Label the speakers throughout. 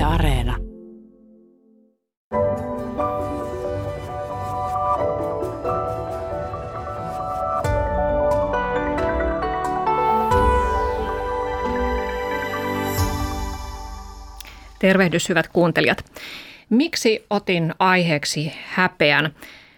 Speaker 1: Yle Areena.
Speaker 2: Tervehdys hyvät kuuntelijat. Miksi otin aiheeksi häpeän?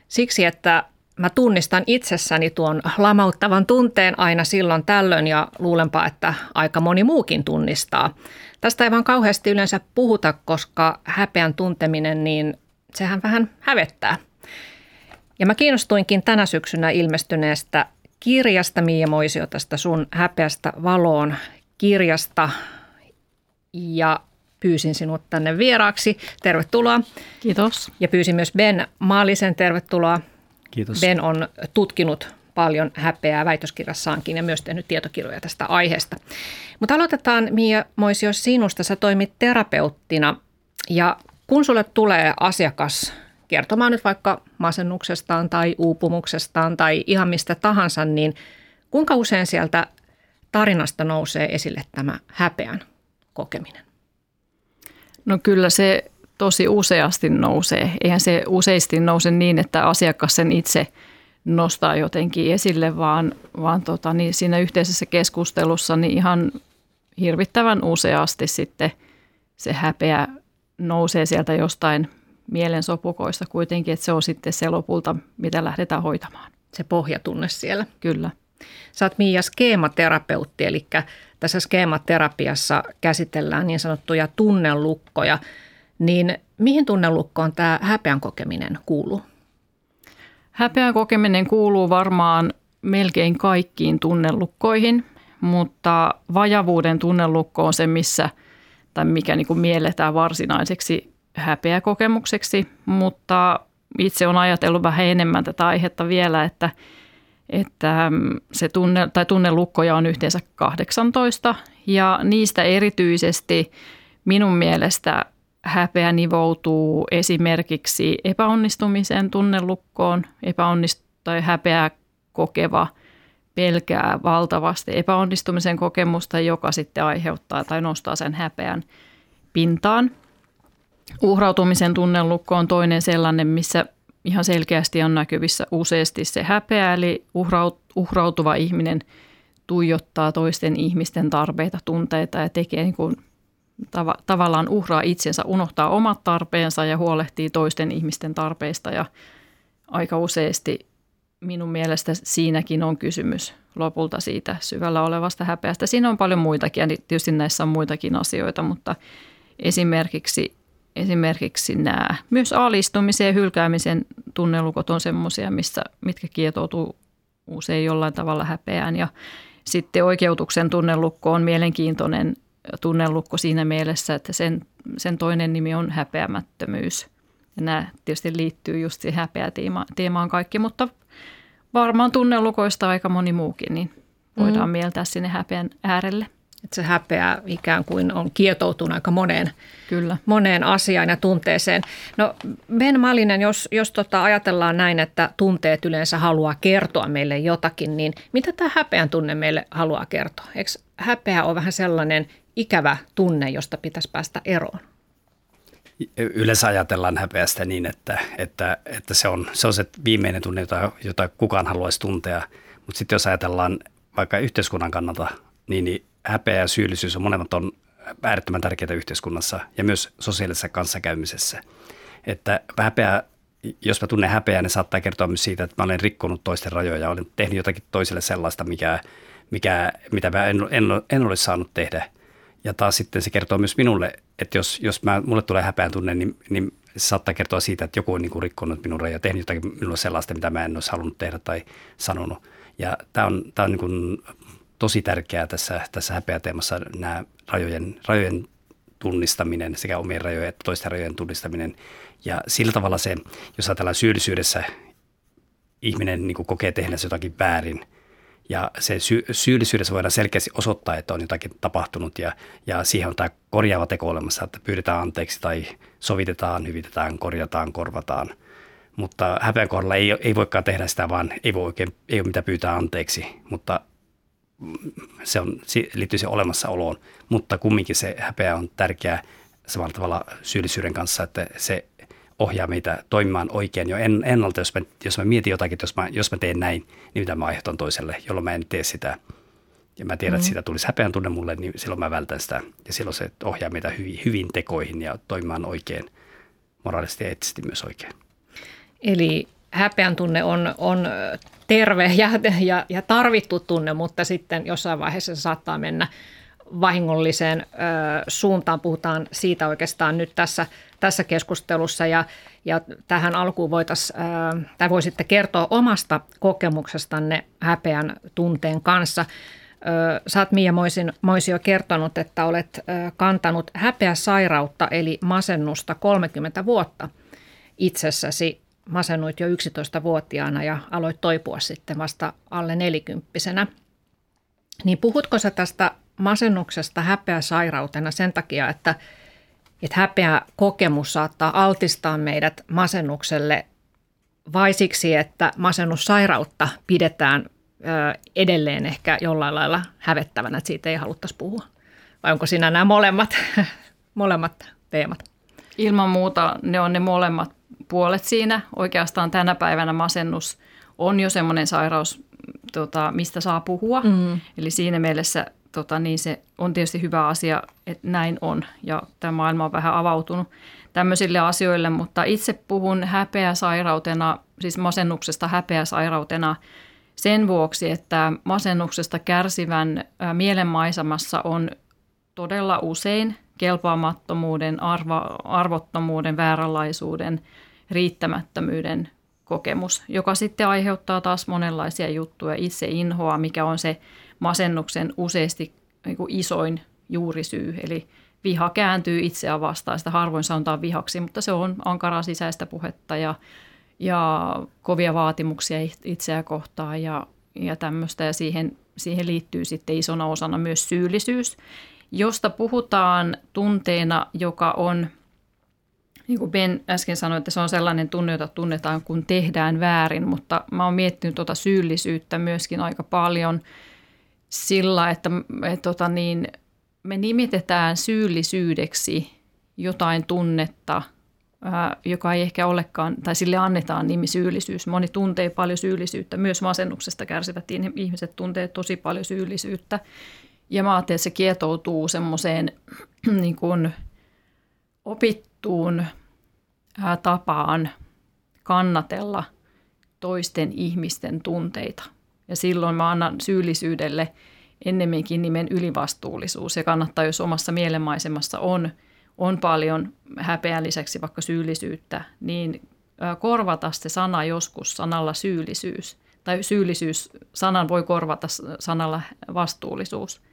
Speaker 2: Siksi, että mä tunnistan itsessäni tuon lamauttavan tunteen aina silloin tällöin ja luulenpa, että aika moni muukin tunnistaa. Tästä ei vaan kauheasti yleensä puhuta, koska häpeän tunteminen, niin sehän vähän hävettää. Ja mä kiinnostuinkin tänä syksynä ilmestyneestä kirjasta Miia Moisio tästä sun häpeästä valoon kirjasta. Ja pyysin sinut tänne vieraaksi. Tervetuloa.
Speaker 3: Kiitos.
Speaker 2: Ja pyysin myös Ben Maalisen tervetuloa.
Speaker 4: Kiitos.
Speaker 2: Ben on tutkinut paljon häpeää väitöskirjassaankin ja myös tehnyt tietokirjoja tästä aiheesta. Mutta aloitetaan Mia Moisio sinusta. Sä toimit terapeuttina ja kun sulle tulee asiakas kertomaan nyt vaikka masennuksestaan tai uupumuksestaan tai ihan mistä tahansa, niin kuinka usein sieltä tarinasta nousee esille tämä häpeän kokeminen?
Speaker 3: No kyllä se tosi useasti nousee. Eihän se useasti nouse niin, että asiakas sen itse nostaa jotenkin esille, vaan, vaan tota, niin siinä yhteisessä keskustelussa niin ihan hirvittävän useasti sitten se häpeä nousee sieltä jostain mielensopukoista kuitenkin, että se on sitten se lopulta, mitä lähdetään hoitamaan.
Speaker 2: Se pohjatunne siellä.
Speaker 3: Kyllä.
Speaker 2: Sä oot Miia skeematerapeutti, eli tässä skeematerapiassa käsitellään niin sanottuja tunnelukkoja. Niin mihin tunnelukkoon tämä häpeän kokeminen kuuluu?
Speaker 3: Häpeän kokeminen kuuluu varmaan melkein kaikkiin tunnelukkoihin, mutta vajavuuden tunnelukko on se, missä tai mikä niin kuin mielletään varsinaiseksi häpeäkokemukseksi, mutta itse on ajatellut vähän enemmän tätä aihetta vielä, että, että se tunne, tai tunnelukkoja on yhteensä 18 ja niistä erityisesti minun mielestä häpeä nivoutuu esimerkiksi epäonnistumisen tunnelukkoon. Epäonnist- tai kokeva pelkää valtavasti epäonnistumisen kokemusta, joka sitten aiheuttaa tai nostaa sen häpeän pintaan. Uhrautumisen tunnelukko on toinen sellainen, missä ihan selkeästi on näkyvissä useasti se häpeä, eli uhrautuva ihminen tuijottaa toisten ihmisten tarpeita, tunteita ja tekee niin kuin tav- tavallaan uhraa itsensä, unohtaa omat tarpeensa ja huolehtii toisten ihmisten tarpeista. Ja aika useasti minun mielestä siinäkin on kysymys lopulta siitä syvällä olevasta häpeästä. Siinä on paljon muitakin ja tietysti näissä on muitakin asioita, mutta esimerkiksi, esimerkiksi nämä myös alistumisen ja hylkäämisen tunnelukot on semmoisia, missä, mitkä kietoutuu usein jollain tavalla häpeään. Ja sitten oikeutuksen tunnelukko on mielenkiintoinen tunnelukko siinä mielessä, että sen, sen toinen nimi on häpeämättömyys. Ja nämä tietysti liittyy just siihen häpeäteemaan kaikki, mutta varmaan tunnelukoista aika moni muukin, niin voidaan mm. mieltää sinne häpeän äärelle.
Speaker 2: Että se häpeä ikään kuin on kietoutunut aika moneen,
Speaker 3: Kyllä.
Speaker 2: moneen asiaan ja tunteeseen. No Ben Malinen, jos, jos tota ajatellaan näin, että tunteet yleensä haluaa kertoa meille jotakin, niin mitä tämä häpeän tunne meille haluaa kertoa? Eikö häpeä ole vähän sellainen ikävä tunne, josta pitäisi päästä eroon?
Speaker 4: Yleensä ajatellaan häpeästä niin, että, että, että se, on, se on se viimeinen tunne, jota, jota kukaan haluaisi tuntea. Mutta sitten jos ajatellaan vaikka yhteiskunnan kannalta, niin, niin häpeä ja syyllisyys on molemmat on äärettömän tärkeitä yhteiskunnassa ja myös sosiaalisessa kanssakäymisessä. Että häpeä, jos mä tunnen häpeää, niin saattaa kertoa myös siitä, että mä olen rikkonut toisten rajoja, olen tehnyt jotakin toiselle sellaista, mikä, mikä, mitä mä en, en, en ole saanut tehdä – ja taas sitten se kertoo myös minulle, että jos, jos mä, mulle tulee häpeän tunne, niin, niin se saattaa kertoa siitä, että joku on niin kuin rikkonut minun rajoja, tehnyt jotakin minulle sellaista, mitä mä en olisi halunnut tehdä tai sanonut. Ja tämä on, tämä on niin kuin tosi tärkeää tässä, tässä häpeäteemassa nämä rajojen, rajojen tunnistaminen, sekä omien rajojen että toisten rajojen tunnistaminen. Ja sillä tavalla se, jos ajatellaan syyllisyydessä, ihminen niin kokee tehneensä jotakin väärin – ja se sy- syyllisyydessä voidaan selkeästi osoittaa, että on jotakin tapahtunut ja, ja siihen on tämä korjaava teko olemassa, että pyydetään anteeksi tai sovitetaan, hyvitetään, korjataan, korvataan. Mutta häpeän kohdalla ei, ei voikaan tehdä sitä, vaan ei, voi oikein, ei ole mitä pyytää anteeksi, mutta se on, liittyy se olemassaoloon. Mutta kumminkin se häpeä on tärkeä samalla tavalla syyllisyyden kanssa, että se ohjaa meitä toimimaan oikein jo en, ennalta, jos mä, jos mä mietin jotakin, jos mä, jos mä teen näin, niin mitä mä aiheutan toiselle, jolloin mä en tee sitä. Ja mä tiedän, mm. että siitä tulisi häpeän tunne mulle, niin silloin mä vältän sitä. Ja silloin se ohjaa meitä hyvin, hyvin tekoihin ja toimimaan oikein, moraalisesti ja eettisesti myös oikein.
Speaker 2: Eli häpeän tunne on, on terve ja, ja, ja tarvittu tunne, mutta sitten jossain vaiheessa se saattaa mennä vahingolliseen ö, suuntaan. Puhutaan siitä oikeastaan nyt tässä, tässä keskustelussa ja, ja tähän alkuun voitaisiin, tai voisitte kertoa omasta kokemuksestanne häpeän tunteen kanssa. Ö, sä oot Mia Moisin, Moisio kertonut, että olet ö, kantanut häpeäsairautta eli masennusta 30 vuotta itsessäsi masennuit jo 11-vuotiaana ja aloit toipua sitten vasta alle nelikymppisenä. Niin puhutko sä tästä masennuksesta häpeäsairautena sen takia, että, että häpeä kokemus saattaa altistaa meidät masennukselle vai siksi, että masennussairautta pidetään edelleen ehkä jollain lailla hävettävänä, että siitä ei haluttaisi puhua? Vai onko siinä nämä molemmat, molemmat teemat?
Speaker 3: Ilman muuta ne on ne molemmat puolet siinä. Oikeastaan tänä päivänä masennus on jo semmoinen sairaus, tota, mistä saa puhua. Mm. Eli siinä mielessä tota, niin se on tietysti hyvä asia, että näin on. Ja tämä maailma on vähän avautunut tämmöisille asioille, mutta itse puhun häpeäsairautena, siis masennuksesta häpeäsairautena sen vuoksi, että masennuksesta kärsivän mielenmaisemassa on todella usein kelpaamattomuuden, arvo, arvottomuuden, vääränlaisuuden, riittämättömyyden kokemus, joka sitten aiheuttaa taas monenlaisia juttuja, itse inhoa, mikä on se masennuksen useasti niin isoin juurisyy, eli viha kääntyy itseä vastaan, sitä harvoin sanotaan vihaksi, mutta se on ankaraa sisäistä puhetta ja, ja kovia vaatimuksia itseä kohtaan ja, ja tämmöistä, ja siihen, siihen liittyy sitten isona osana myös syyllisyys, josta puhutaan tunteena, joka on, niin kuin Ben äsken sanoi, että se on sellainen tunne, jota tunnetaan, kun tehdään väärin, mutta mä oon miettinyt tuota syyllisyyttä myöskin aika paljon sillä, että et, tota niin, me nimitetään syyllisyydeksi jotain tunnetta, ää, joka ei ehkä olekaan, tai sille annetaan nimi syyllisyys. Moni tuntee paljon syyllisyyttä, myös masennuksesta kärsivät ihmiset tuntee tosi paljon syyllisyyttä. Ja mä ajattelin, että se kietoutuu semmoiseen niin kuin opittuun ää, tapaan kannatella toisten ihmisten tunteita. Ja silloin mä annan syyllisyydelle ennemminkin nimen ylivastuullisuus. Ja kannattaa, jos omassa mielenmaisemassa on, on paljon häpeän lisäksi vaikka syyllisyyttä, niin korvata se sana joskus sanalla syyllisyys. Tai syyllisyys, sanan voi korvata sanalla vastuullisuus –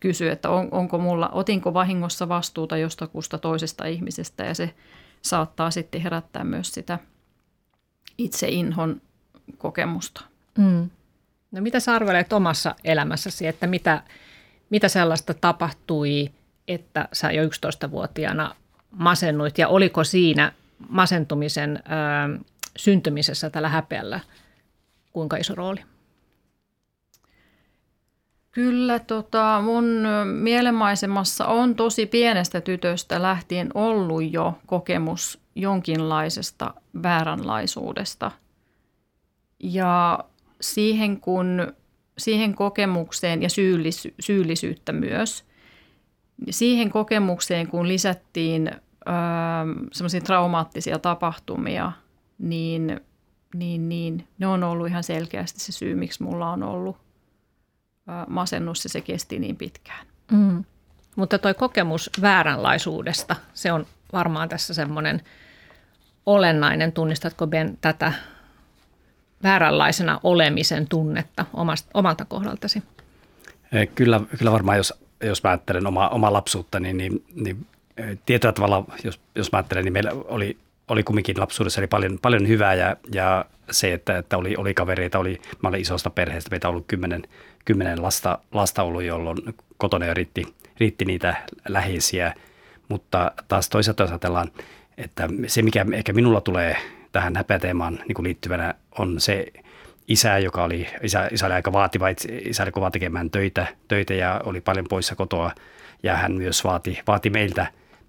Speaker 3: kysyä, että on, onko mulla, otinko vahingossa vastuuta jostakusta toisesta ihmisestä ja se saattaa sitten herättää myös sitä itseinhon kokemusta. Mm.
Speaker 2: No mitä sä arvelet omassa elämässäsi, että mitä, mitä sellaista tapahtui, että sä jo 11-vuotiaana masennuit ja oliko siinä masentumisen ö, syntymisessä tällä häpeällä kuinka iso rooli?
Speaker 3: Kyllä, tota, mun mielenmaisemassa on tosi pienestä tytöstä lähtien ollut jo kokemus jonkinlaisesta vääränlaisuudesta. Ja siihen, kun, siihen kokemukseen ja syyllisy, syyllisyyttä myös, siihen kokemukseen kun lisättiin semmoisia traumaattisia tapahtumia, niin, niin, niin ne on ollut ihan selkeästi se syy, miksi mulla on ollut masennus ja se kesti niin pitkään. Mm.
Speaker 2: Mutta tuo kokemus vääränlaisuudesta, se on varmaan tässä semmoinen olennainen. Tunnistatko Ben tätä vääränlaisena olemisen tunnetta omasta, omalta kohdaltasi?
Speaker 4: Kyllä, kyllä varmaan, jos, jos mä ajattelen oma, omaa lapsuutta, niin, niin, niin tietyllä tavalla, jos, jos mä ajattelen, niin meillä oli, oli kumminkin lapsuudessa oli paljon, paljon hyvää ja, ja se, että, että oli, oli kavereita, oli, mä olin isosta perheestä, meitä on ollut kymmenen, kymmenen lasta, lasta ollut, jolloin kotona jo riitti, riitti niitä läheisiä. Mutta taas toisaalta jos ajatellaan, että se mikä ehkä minulla tulee tähän häpeäteemaan niin liittyvänä on se isä, joka oli, isä, isä oli aika vaativa, isä oli kova tekemään töitä, töitä ja oli paljon poissa kotoa ja hän myös vaati, vaati meiltä,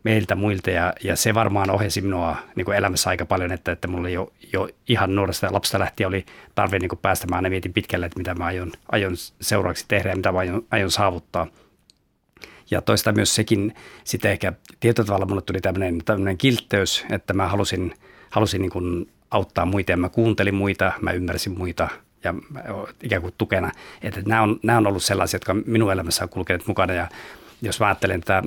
Speaker 4: meiltä muilta ja, ja se varmaan ohjasi minua niin kuin elämässä aika paljon, että, että mulla jo, jo ihan nuoresta lapsesta lähtien oli tarve niin kuin päästä, mä aina mietin pitkälle, että mitä mä aion, aion seuraavaksi tehdä ja mitä mä aion, aion saavuttaa. Ja toista myös sekin, sitten ehkä tietyllä tavalla mulle tuli tämmöinen, kiltteys, että mä halusin, halusin niin kuin auttaa muita ja mä kuuntelin muita, mä ymmärsin muita ja ikään kuin tukena. Että nämä on, nämä on ollut sellaisia, jotka minun elämässä on kulkeneet mukana ja jos mä ajattelen tätä,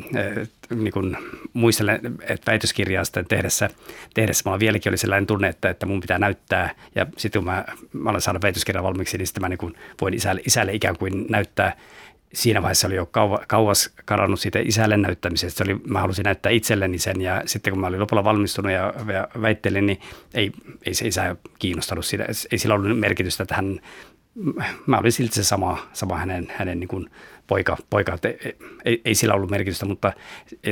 Speaker 4: niin kuin muistelen, että väitöskirjaa sitten tehdessä, tehdessä mulla vieläkin oli sellainen tunne, että, että mun pitää näyttää, ja sitten kun mä, mä olen saanut väitöskirjan valmiiksi, niin sitten mä niin kuin voin isälle, isälle ikään kuin näyttää, siinä vaiheessa oli jo kauas, karannut siitä isälle näyttämisestä. Se oli, mä halusin näyttää itselleni sen ja sitten kun mä olin lopulla valmistunut ja, väittelin, niin ei, ei se isä kiinnostanut siitä. Ei sillä ollut merkitystä, että hän, mä olin silti se sama, sama hänen, hänen niin kuin poika, poika ei, ei, ei sillä ollut merkitystä, mutta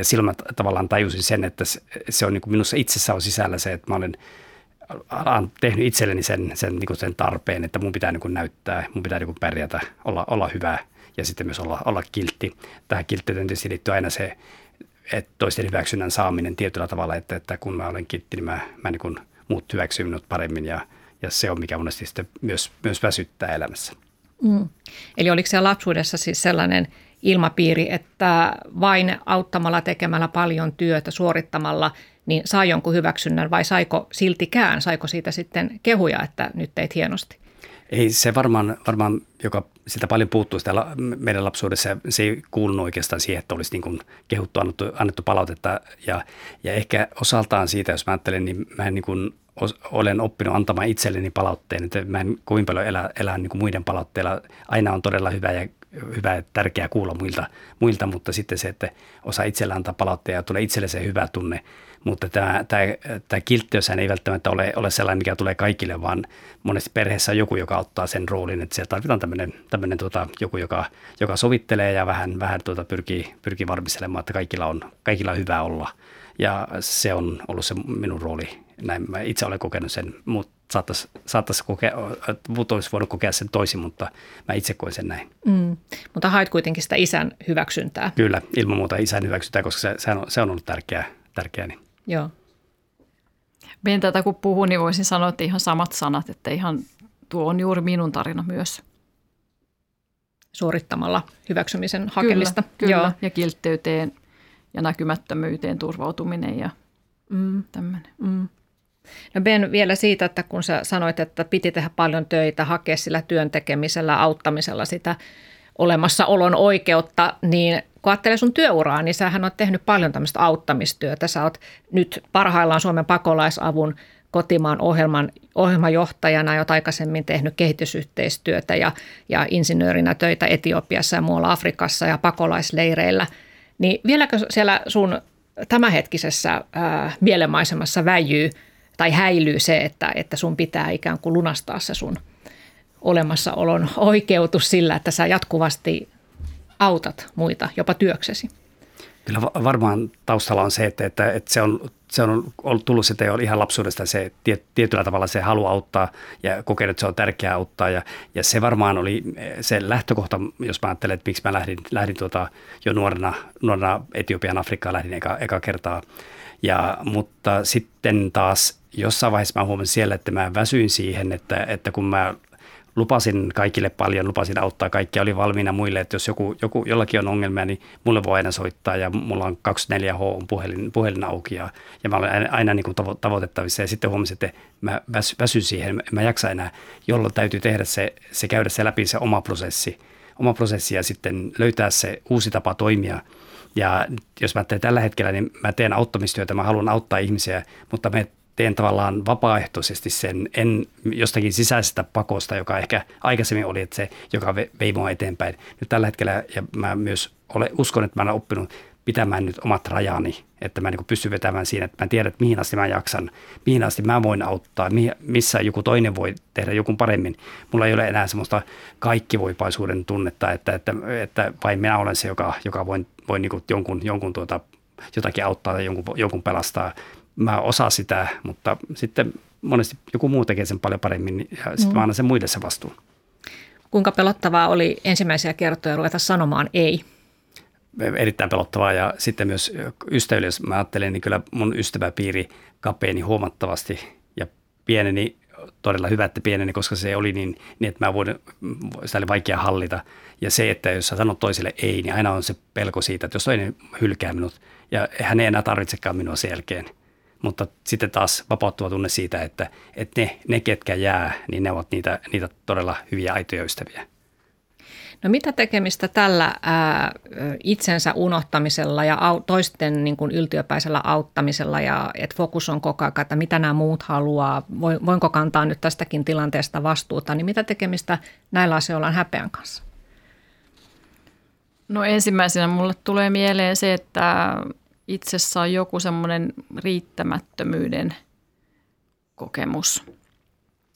Speaker 4: silloin mä tavallaan tajusin sen, että se, se on niin kuin minussa itsessä on sisällä se, että mä olen olen tehnyt itselleni sen, sen, niin kuin sen tarpeen, että mun pitää niin kuin näyttää, mun pitää niin kuin pärjätä, olla, olla hyvä ja sitten myös olla, olla kiltti. Tähän kilttiyteen tietysti liittyy aina se, että toisten hyväksynnän saaminen tietyllä tavalla, että, että kun mä olen kiltti, niin mä, mä niin kuin muut hyväksyn minut paremmin ja, ja se on mikä monesti sitten myös, myös väsyttää elämässä.
Speaker 2: Mm. Eli oliko siellä lapsuudessa siis sellainen ilmapiiri, että vain auttamalla, tekemällä paljon työtä, suorittamalla, niin saa jonkun hyväksynnän vai saiko siltikään, saiko siitä sitten kehuja, että nyt teit hienosti?
Speaker 4: Ei se varmaan, varmaan joka sitä paljon puuttuu sitä meidän lapsuudessa, se ei kuulunut oikeastaan siihen, että olisi niin kuin kehuttu, annettu, annettu palautetta ja, ja ehkä osaltaan siitä, jos mä ajattelen, niin mä en niin kuin olen oppinut antamaan itselleni palautteen, että mä en kovin paljon elä, elä niin kuin muiden palautteilla. Aina on todella hyvä ja hyvä ja tärkeää kuulla muilta, muilta, mutta sitten se, että osaa itsellä antaa palautteja ja tulee itselle se hyvä tunne. Mutta tämä, tämä, tämä kilttiöshän ei välttämättä ole, ole sellainen, mikä tulee kaikille, vaan monesti perheessä on joku, joka ottaa sen roolin, että siellä tarvitaan tämmöinen, tämmöinen tuota, joku, joka, joka sovittelee ja vähän, vähän tuota, pyrkii, pyrkii varmistelemaan, että kaikilla on, kaikilla on hyvä olla. Ja se on ollut se minun rooli näin mä itse olen kokenut sen, mutta saattaisi, saattaisi kokea, muut olisi voinut kokea sen toisin, mutta mä itse koen sen näin. Mm.
Speaker 2: Mutta hait kuitenkin sitä isän hyväksyntää.
Speaker 4: Kyllä, ilman muuta isän hyväksyntää, koska se, se, on, se on ollut tärkeää. tärkeää niin.
Speaker 2: Joo.
Speaker 3: Meidän tätä kun puhun, niin voisin sanoa, että ihan samat sanat, että ihan tuo on juuri minun tarina myös.
Speaker 2: Suorittamalla hyväksymisen hakemista.
Speaker 3: Kyllä, kyllä. Joo. ja kiltteyteen ja näkymättömyyteen turvautuminen ja mm. tämmöinen. Mm.
Speaker 2: No Ben, vielä siitä, että kun sä sanoit, että piti tehdä paljon töitä, hakea sillä työntekemisellä, auttamisella sitä olemassaolon oikeutta, niin kun ajattelee sun työuraa, niin sähän on tehnyt paljon tämmöistä auttamistyötä. Sä oot nyt parhaillaan Suomen pakolaisavun kotimaan ohjelman, ohjelmajohtajana, oot aikaisemmin tehnyt kehitysyhteistyötä ja, ja insinöörinä töitä Etiopiassa ja muualla Afrikassa ja pakolaisleireillä. Niin vieläkö siellä sun tämänhetkisessä ää, mielenmaisemassa väijyy – tai häilyy se, että, että sun pitää ikään kuin lunastaa se sun olemassaolon oikeutus sillä, että sä jatkuvasti autat muita jopa työksesi.
Speaker 4: Kyllä varmaan taustalla on se, että, että, että se, on, se on ollut tullut sitä jo ihan lapsuudesta se tietyllä tavalla se halu auttaa ja kokenut, että se on tärkeää auttaa. Ja, ja se varmaan oli se lähtökohta, jos mä ajattelen, että miksi mä lähdin, lähdin tuota, jo nuorena, nuorena Etiopian Afrikkaan lähdin eka, eka kertaa. Ja, mutta sitten taas jossain vaiheessa mä huomasin siellä, että mä väsyin siihen, että, että kun mä lupasin kaikille paljon, lupasin auttaa kaikkia, oli valmiina muille, että jos joku, joku, jollakin on ongelmia, niin mulle voi aina soittaa ja mulla on 24H on puhelin, puhelin auki ja, ja mä olen aina, aina niin kuin tavo, tavoitettavissa ja sitten huomasin, että mä väsy, väsyn siihen, mä jaksa enää, jolloin täytyy tehdä se, se käydä se läpi se oma prosessi, oma prosessi ja sitten löytää se uusi tapa toimia. Ja jos mä teen tällä hetkellä, niin mä teen auttamistyötä, mä haluan auttaa ihmisiä, mutta me teen tavallaan vapaaehtoisesti sen, en jostakin sisäisestä pakosta, joka ehkä aikaisemmin oli, että se, joka vei mua eteenpäin. Nyt tällä hetkellä, ja mä myös ole, uskon, että mä olen oppinut pitämään nyt omat rajani, että mä niin pystyn vetämään siinä, että mä tiedän, että mihin asti mä jaksan, mihin asti mä voin auttaa, missä joku toinen voi tehdä joku paremmin. Mulla ei ole enää semmoista kaikkivoipaisuuden tunnetta, että, että, että vain minä olen se, joka, joka voin, voin niin jonkun, jonkun tuota, jotakin auttaa tai jonkun, jonkun pelastaa mä osaan sitä, mutta sitten monesti joku muu tekee sen paljon paremmin ja sitten mm. mä annan sen muille se vastuun.
Speaker 2: Kuinka pelottavaa oli ensimmäisiä kertoja ruveta sanomaan ei?
Speaker 4: erittäin pelottavaa ja sitten myös ystäville, jos mä ajattelen, niin kyllä mun ystäväpiiri kapeeni huomattavasti ja pieneni todella hyvä, että pieneni, koska se oli niin, niin että mä voin, sitä oli vaikea hallita. Ja se, että jos sä sanot toiselle ei, niin aina on se pelko siitä, että jos toinen hylkää minut ja hän ei enää tarvitsekaan minua sen jälkeen. Mutta sitten taas vapauttava tunne siitä, että, että ne, ne, ketkä jää, niin ne ovat niitä, niitä todella hyviä aitoja ystäviä.
Speaker 2: No mitä tekemistä tällä ää, itsensä unohtamisella ja au, toisten niin kuin yltiöpäisellä auttamisella ja että fokus on koko ajan, että mitä nämä muut haluaa, voinko kantaa nyt tästäkin tilanteesta vastuuta, niin mitä tekemistä näillä asioilla on häpeän kanssa?
Speaker 3: No ensimmäisenä mulle tulee mieleen se, että itsessä on joku semmoinen riittämättömyyden kokemus.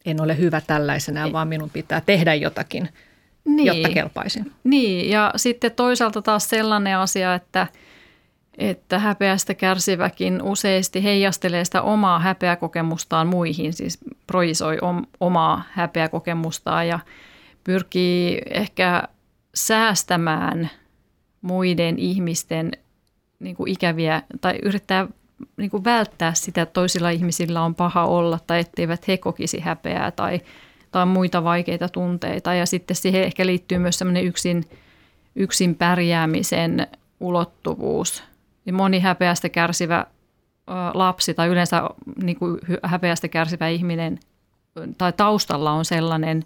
Speaker 2: En ole hyvä tällaisena, vaan minun pitää tehdä jotakin – niin. jotta kelpaisin.
Speaker 3: Niin, ja sitten toisaalta taas sellainen asia, että, että häpeästä kärsiväkin useasti heijastelee sitä omaa häpeäkokemustaan muihin, siis projisoi omaa häpeäkokemustaan ja pyrkii ehkä säästämään muiden ihmisten niin kuin ikäviä tai yrittää niin kuin välttää sitä, että toisilla ihmisillä on paha olla tai etteivät he kokisi häpeää tai – tai muita vaikeita tunteita. Ja sitten siihen ehkä liittyy myös semmoinen yksin, yksin pärjäämisen ulottuvuus. Ja moni häpeästä kärsivä lapsi tai yleensä niin kuin häpeästä kärsivä ihminen tai taustalla on sellainen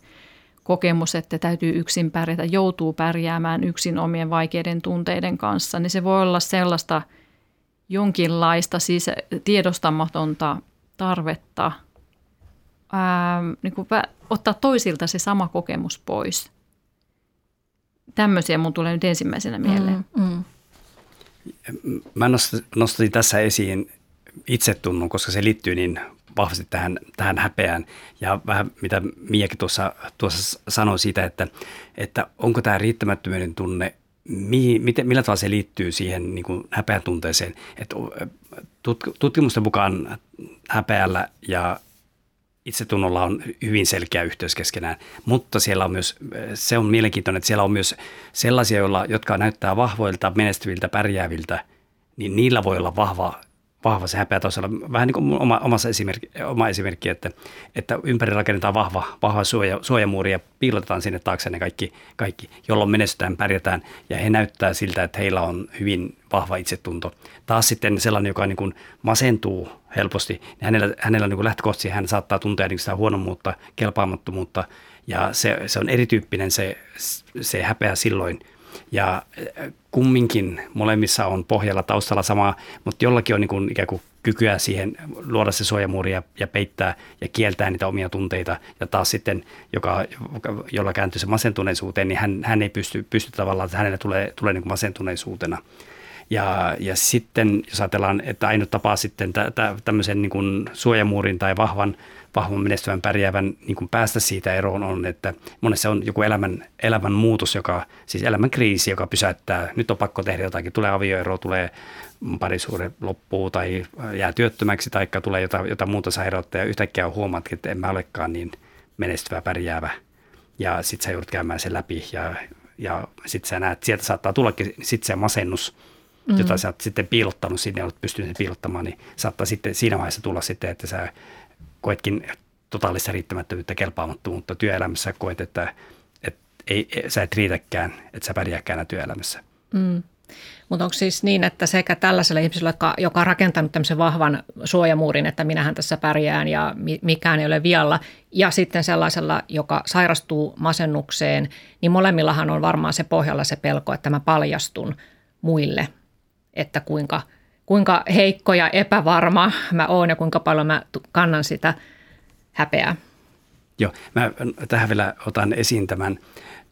Speaker 3: kokemus, että täytyy yksin pärjätä, joutuu pärjäämään yksin omien vaikeiden tunteiden kanssa, niin se voi olla sellaista jonkinlaista siis tiedostamatonta tarvetta – ää, niin kuin ottaa toisilta se sama kokemus pois. Tämmöisiä mun tulee nyt ensimmäisenä mieleen. Mm, mm.
Speaker 4: Mä nostin tässä esiin itsetunnon, koska se liittyy niin vahvasti tähän, tähän häpeään. Ja vähän mitä Miakin tuossa, tuossa sanoi siitä, että, että onko tämä riittämättömyyden tunne, mihin, miten, millä tavalla se liittyy siihen niin kuin häpeän tunteeseen. Että tutkimusten mukaan häpeällä ja itsetunnolla on hyvin selkeä yhteys keskenään, mutta siellä on myös, se on mielenkiintoinen, että siellä on myös sellaisia, joilla, jotka näyttää vahvoilta, menestyviltä, pärjääviltä, niin niillä voi olla vahva vahva se häpeä toisella. Vähän niin kuin oma, omassa esimerkki, oma esimerkki, että, että ympäri rakennetaan vahva, vahva suoja, suojamuuri ja piilotetaan sinne taakse ne kaikki, kaikki, jolloin menestytään, pärjätään ja he näyttää siltä, että heillä on hyvin vahva itsetunto. Taas sitten sellainen, joka niin kuin masentuu helposti, niin hänellä, hänellä niin kuin lähtökohtaisesti hän saattaa tuntea niin sitä huonommuutta, kelpaamattomuutta ja se, se on erityyppinen se, se häpeä silloin – ja kumminkin molemmissa on pohjalla taustalla sama, mutta jollakin on niin kuin ikään kuin kykyä siihen luoda se suojamuuri ja, ja peittää ja kieltää niitä omia tunteita. Ja taas sitten, joka, jolla kääntyy se masentuneisuuteen, niin hän, hän ei pysty, pysty tavallaan, että hänelle tulee, tulee niin kuin masentuneisuutena. Ja, ja sitten, jos ajatellaan, että ainut tapa sitten tä, tä, tämmöisen niin kuin suojamuurin tai vahvan vahvan menestyvän pärjäävän niin kuin päästä siitä eroon on, että monessa on joku elämän, elämän muutos, joka, siis elämän kriisi, joka pysäyttää, nyt on pakko tehdä jotakin, tulee avioero, tulee parisuhde loppuu tai jää työttömäksi tai tulee jotain, jotain muuta sairautta ja yhtäkkiä huomaat, että en mä olekaan niin menestyvä, pärjäävä. Ja sitten sä joudut käymään sen läpi ja, ja sitten sä näet, sieltä saattaa tullakin sitten se masennus, mm. jota sä oot sitten piilottanut sinne, olet pystynyt piilottamaan, niin saattaa sitten siinä vaiheessa tulla sitten, että sä koetkin totaalista riittämättömyyttä, kelpaamattomuutta työelämässä, koet, että, että ei, sä et riitäkään, että sä pärjääkään työelämässä. Mm.
Speaker 2: Mutta onko siis niin, että sekä tällaisella ihmisellä, joka on rakentanut tämmöisen vahvan suojamuurin, että minähän tässä pärjään ja mikään ei ole vialla, ja sitten sellaisella, joka sairastuu masennukseen, niin molemmillahan on varmaan se pohjalla se pelko, että mä paljastun muille, että kuinka – kuinka heikko ja epävarma mä oon ja kuinka paljon mä kannan sitä häpeää.
Speaker 4: Joo, mä tähän vielä otan esiin tämän,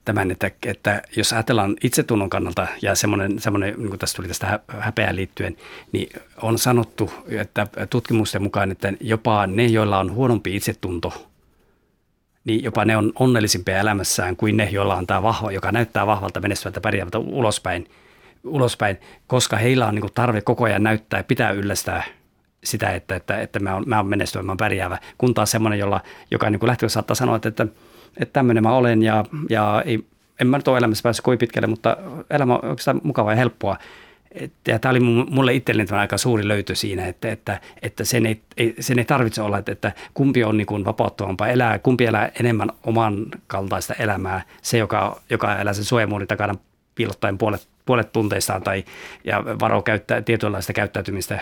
Speaker 4: tämän että, että jos ajatellaan itsetunnon kannalta ja semmoinen, semmoinen niin kuin tässä tuli tästä häpeään liittyen, niin on sanottu, että tutkimusten mukaan, että jopa ne, joilla on huonompi itsetunto, niin jopa ne on onnellisimpia elämässään kuin ne, joilla on tämä vahva, joka näyttää vahvalta, menestyvältä, pärjäävältä ulospäin – ulospäin, koska heillä on niin tarve koko ajan näyttää ja pitää yllästää sitä, että, että, että mä, oon, mä oon menestyvä, mä oon pärjäävä, kun taas semmoinen, jolla, joka niin lähtöön saattaa sanoa, että, että, että tämmöinen mä olen ja, ja ei, en mä nyt ole elämässä päässyt kovin pitkälle, mutta elämä on oikeastaan mukavaa ja helppoa. Ja tämä oli mulle itselleni aika suuri löytö siinä, että, että, että sen, ei, ei, sen ei tarvitse olla, että, että kumpi on niin kuin vapauttavampaa elää, kumpi elää enemmän oman kaltaista elämää. Se, joka, joka elää sen suojamuurin takana piilottaen puolet, puolet tunteistaan tai ja varo käyttää tietynlaista käyttäytymistä,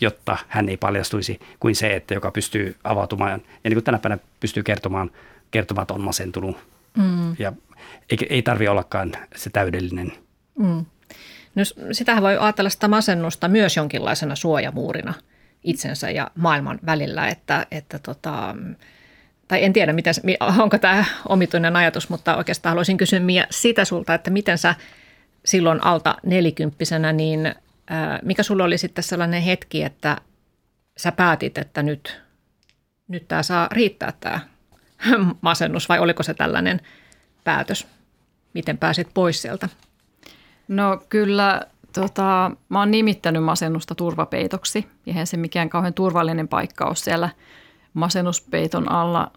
Speaker 4: jotta hän ei paljastuisi, kuin se, että joka pystyy avautumaan ja niin kuin tänä päivänä pystyy kertomaan, kertomaan, että on masentunut. Mm. Ja ei, ei tarvi ollakaan se täydellinen. Mm.
Speaker 2: No, sitähän voi ajatella sitä masennusta myös jonkinlaisena suojamuurina itsensä ja maailman välillä, että, että tota, tai en tiedä, miten, onko tämä omituinen ajatus, mutta oikeastaan haluaisin kysyä Mia sitä sulta, että miten sä silloin alta nelikymppisenä, niin mikä sulla oli sitten sellainen hetki, että sä päätit, että nyt, nyt tämä saa riittää tämä masennus vai oliko se tällainen päätös? Miten pääsit pois sieltä?
Speaker 3: No kyllä, tota, mä oon nimittänyt masennusta turvapeitoksi. Eihän se mikään kauhean turvallinen paikka ole siellä masennuspeiton alla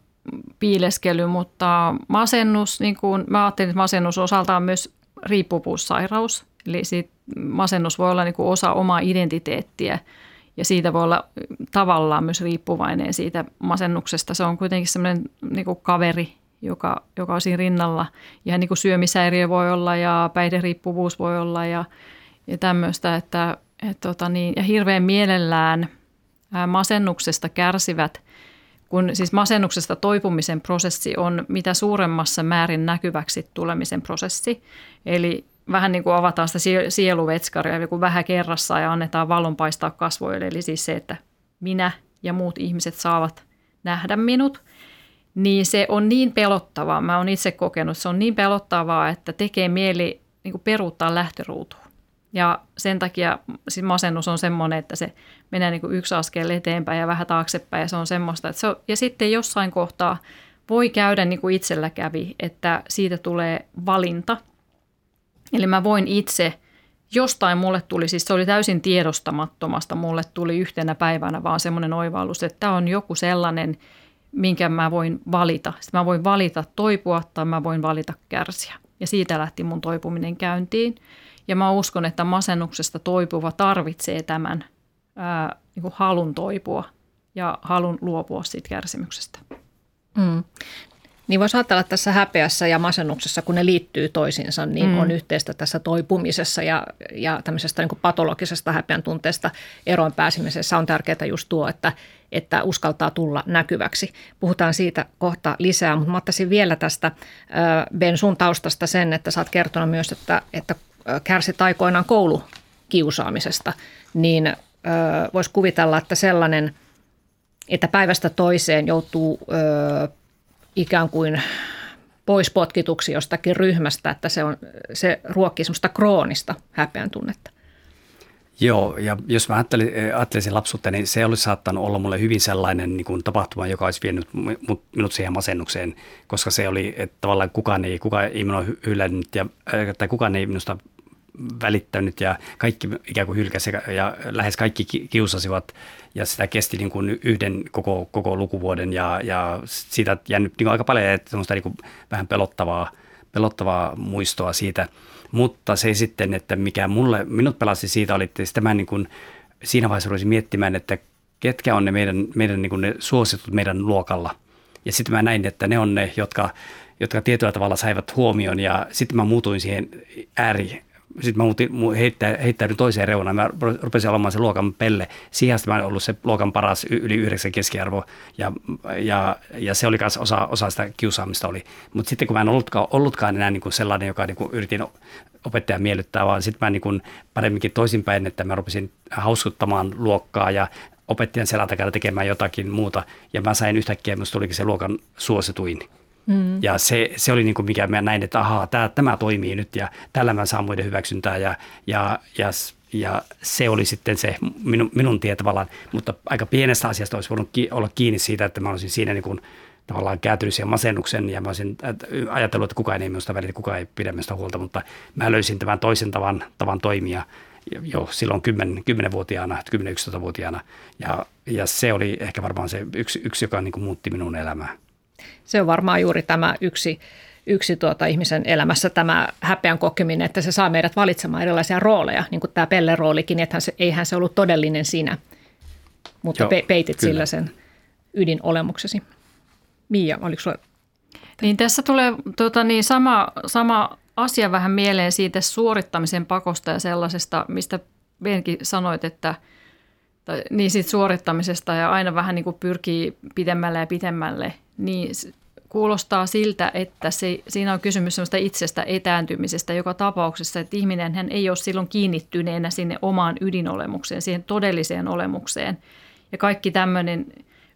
Speaker 3: piileskely, mutta masennus, niin kuin, mä ajattelin, että masennus osaltaan myös riippuvuussairaus. Eli siitä masennus voi olla niin kuin osa omaa identiteettiä ja siitä voi olla tavallaan myös riippuvainen siitä masennuksesta. Se on kuitenkin semmoinen niin kuin kaveri, joka, joka on siinä rinnalla. Ihan niin kuin syömishäiriö voi olla ja päihderiippuvuus voi olla ja, ja tämmöistä, että, että tota niin, ja hirveän mielellään masennuksesta kärsivät, kun siis masennuksesta toipumisen prosessi on mitä suuremmassa määrin näkyväksi tulemisen prosessi. Eli vähän niin kuin avataan sitä sieluvetskaria kun vähän kerrassa ja annetaan valon paistaa kasvoille. Eli siis se, että minä ja muut ihmiset saavat nähdä minut – niin se on niin pelottavaa. Mä oon itse kokenut, se on niin pelottavaa, että tekee mieli niin peruuttaa lähtöruutuun. Ja sen takia siis masennus on semmoinen, että se menee niin kuin yksi askel eteenpäin ja vähän taaksepäin ja se on semmoista. Että se on, ja sitten jossain kohtaa voi käydä niin kuin itsellä kävi, että siitä tulee valinta. Eli mä voin itse, jostain mulle tuli, siis se oli täysin tiedostamattomasta, mulle tuli yhtenä päivänä vaan semmoinen oivallus, että tämä on joku sellainen – minkä mä voin valita. Sitten mä voin valita toipua tai mä voin valita kärsiä. Ja siitä lähti mun toipuminen käyntiin. Ja mä uskon, että masennuksesta toipuva tarvitsee tämän ää, niin kuin halun toipua ja halun luopua siitä kärsimyksestä. Mm.
Speaker 2: Niin voisi ajatella että tässä häpeässä ja masennuksessa, kun ne liittyy toisiinsa, niin mm. on yhteistä tässä toipumisessa ja, ja tämmöisestä niin patologisesta häpeän tunteesta eroon pääsemisessä on tärkeää just tuo, että, että uskaltaa tulla näkyväksi. Puhutaan siitä kohta lisää, mutta mä ottaisin vielä tästä Ben sun taustasta sen, että sä oot kertonut myös, että, että kärsit aikoinaan koulukiusaamisesta, niin voisi kuvitella, että sellainen, että päivästä toiseen joutuu ikään kuin pois potkituksi jostakin ryhmästä, että se, on, se ruokkii semmoista kroonista häpeän tunnetta.
Speaker 4: Joo, ja jos mä ajattelin, ajattelisin lapsuutta, niin se olisi saattanut olla mulle hyvin sellainen niin kuin tapahtuma, joka olisi vienyt minut siihen masennukseen, koska se oli, että tavallaan kukaan ei, kukaan ei minua hylännyt ja, tai kukaan ei minusta välittänyt ja kaikki ikään kuin hylkäsi ja lähes kaikki kiusasivat ja sitä kesti niin kuin yhden koko, koko lukuvuoden ja, ja siitä jäänyt niin aika paljon että semmoista niin kuin vähän pelottavaa, pelottavaa muistoa siitä. Mutta se sitten, että mikä mulle, minut pelasi siitä oli, että sitä mä niin kuin, siinä vaiheessa rupesin miettimään, että ketkä on ne meidän, meidän niin kuin ne suositut meidän luokalla. Ja sitten mä näin, että ne on ne, jotka, jotka tietyllä tavalla saivat huomion ja sitten mä muutuin siihen ääri, sitten mä muutin, heittää, heittäydyin toiseen reunaan. Mä rupesin olemaan se luokan pelle. Siihen asti mä olen ollut se luokan paras yli yhdeksän keskiarvo ja, ja, ja se oli myös osa, osa sitä kiusaamista oli. Mutta sitten kun mä en ollutkaan, ollutkaan enää niin kuin sellainen, joka niin kuin yritin opettajan miellyttää, vaan sitten mä niin kuin paremminkin toisinpäin, että mä rupesin hauskuttamaan luokkaa ja opettajan selän takana tekemään jotakin muuta. Ja mä sain yhtäkkiä, minusta tulikin se luokan suosituin Mm. Ja se, se oli niin kuin mikä mä näin, että ahaa, tämä, tämä toimii nyt ja tällä mä saan muiden hyväksyntää ja, ja, ja, ja se oli sitten se minun, minun tie tavallaan, mutta aika pienestä asiasta olisi voinut olla kiinni siitä, että mä olisin siinä niin kuin, tavallaan kääntynyt siihen masennuksen ja mä olisin ajatellut, että kukaan ei minusta välitä, kukaan ei pidä minusta huolta, mutta mä löysin tämän toisen tavan, tavan toimia jo silloin 10, 10-vuotiaana, 10-11-vuotiaana ja, ja se oli ehkä varmaan se yksi, yksi joka niin kuin muutti minun elämää.
Speaker 2: Se on varmaan juuri tämä yksi, yksi tuota ihmisen elämässä tämä häpeän kokeminen, että se saa meidät valitsemaan erilaisia rooleja, niin kuin tämä Pelle-roolikin, että se, eihän se ollut todellinen sinä, mutta Joo, pe- peitit kyllä. sillä sen ydinolemuksesi. Mia, oliko sulla?
Speaker 3: Niin tässä tulee tuota, niin sama, sama asia vähän mieleen siitä suorittamisen pakosta ja sellaisesta, mistä Benkin sanoit, että tai, niin siitä suorittamisesta ja aina vähän niin kuin pyrkii pidemmälle ja pidemmälle, niin kuulostaa siltä, että se, siinä on kysymys sellaista itsestä etääntymisestä joka tapauksessa, että ihminen hän ei ole silloin kiinnittyneenä sinne omaan ydinolemukseen, siihen todelliseen olemukseen. Ja kaikki tämmöinen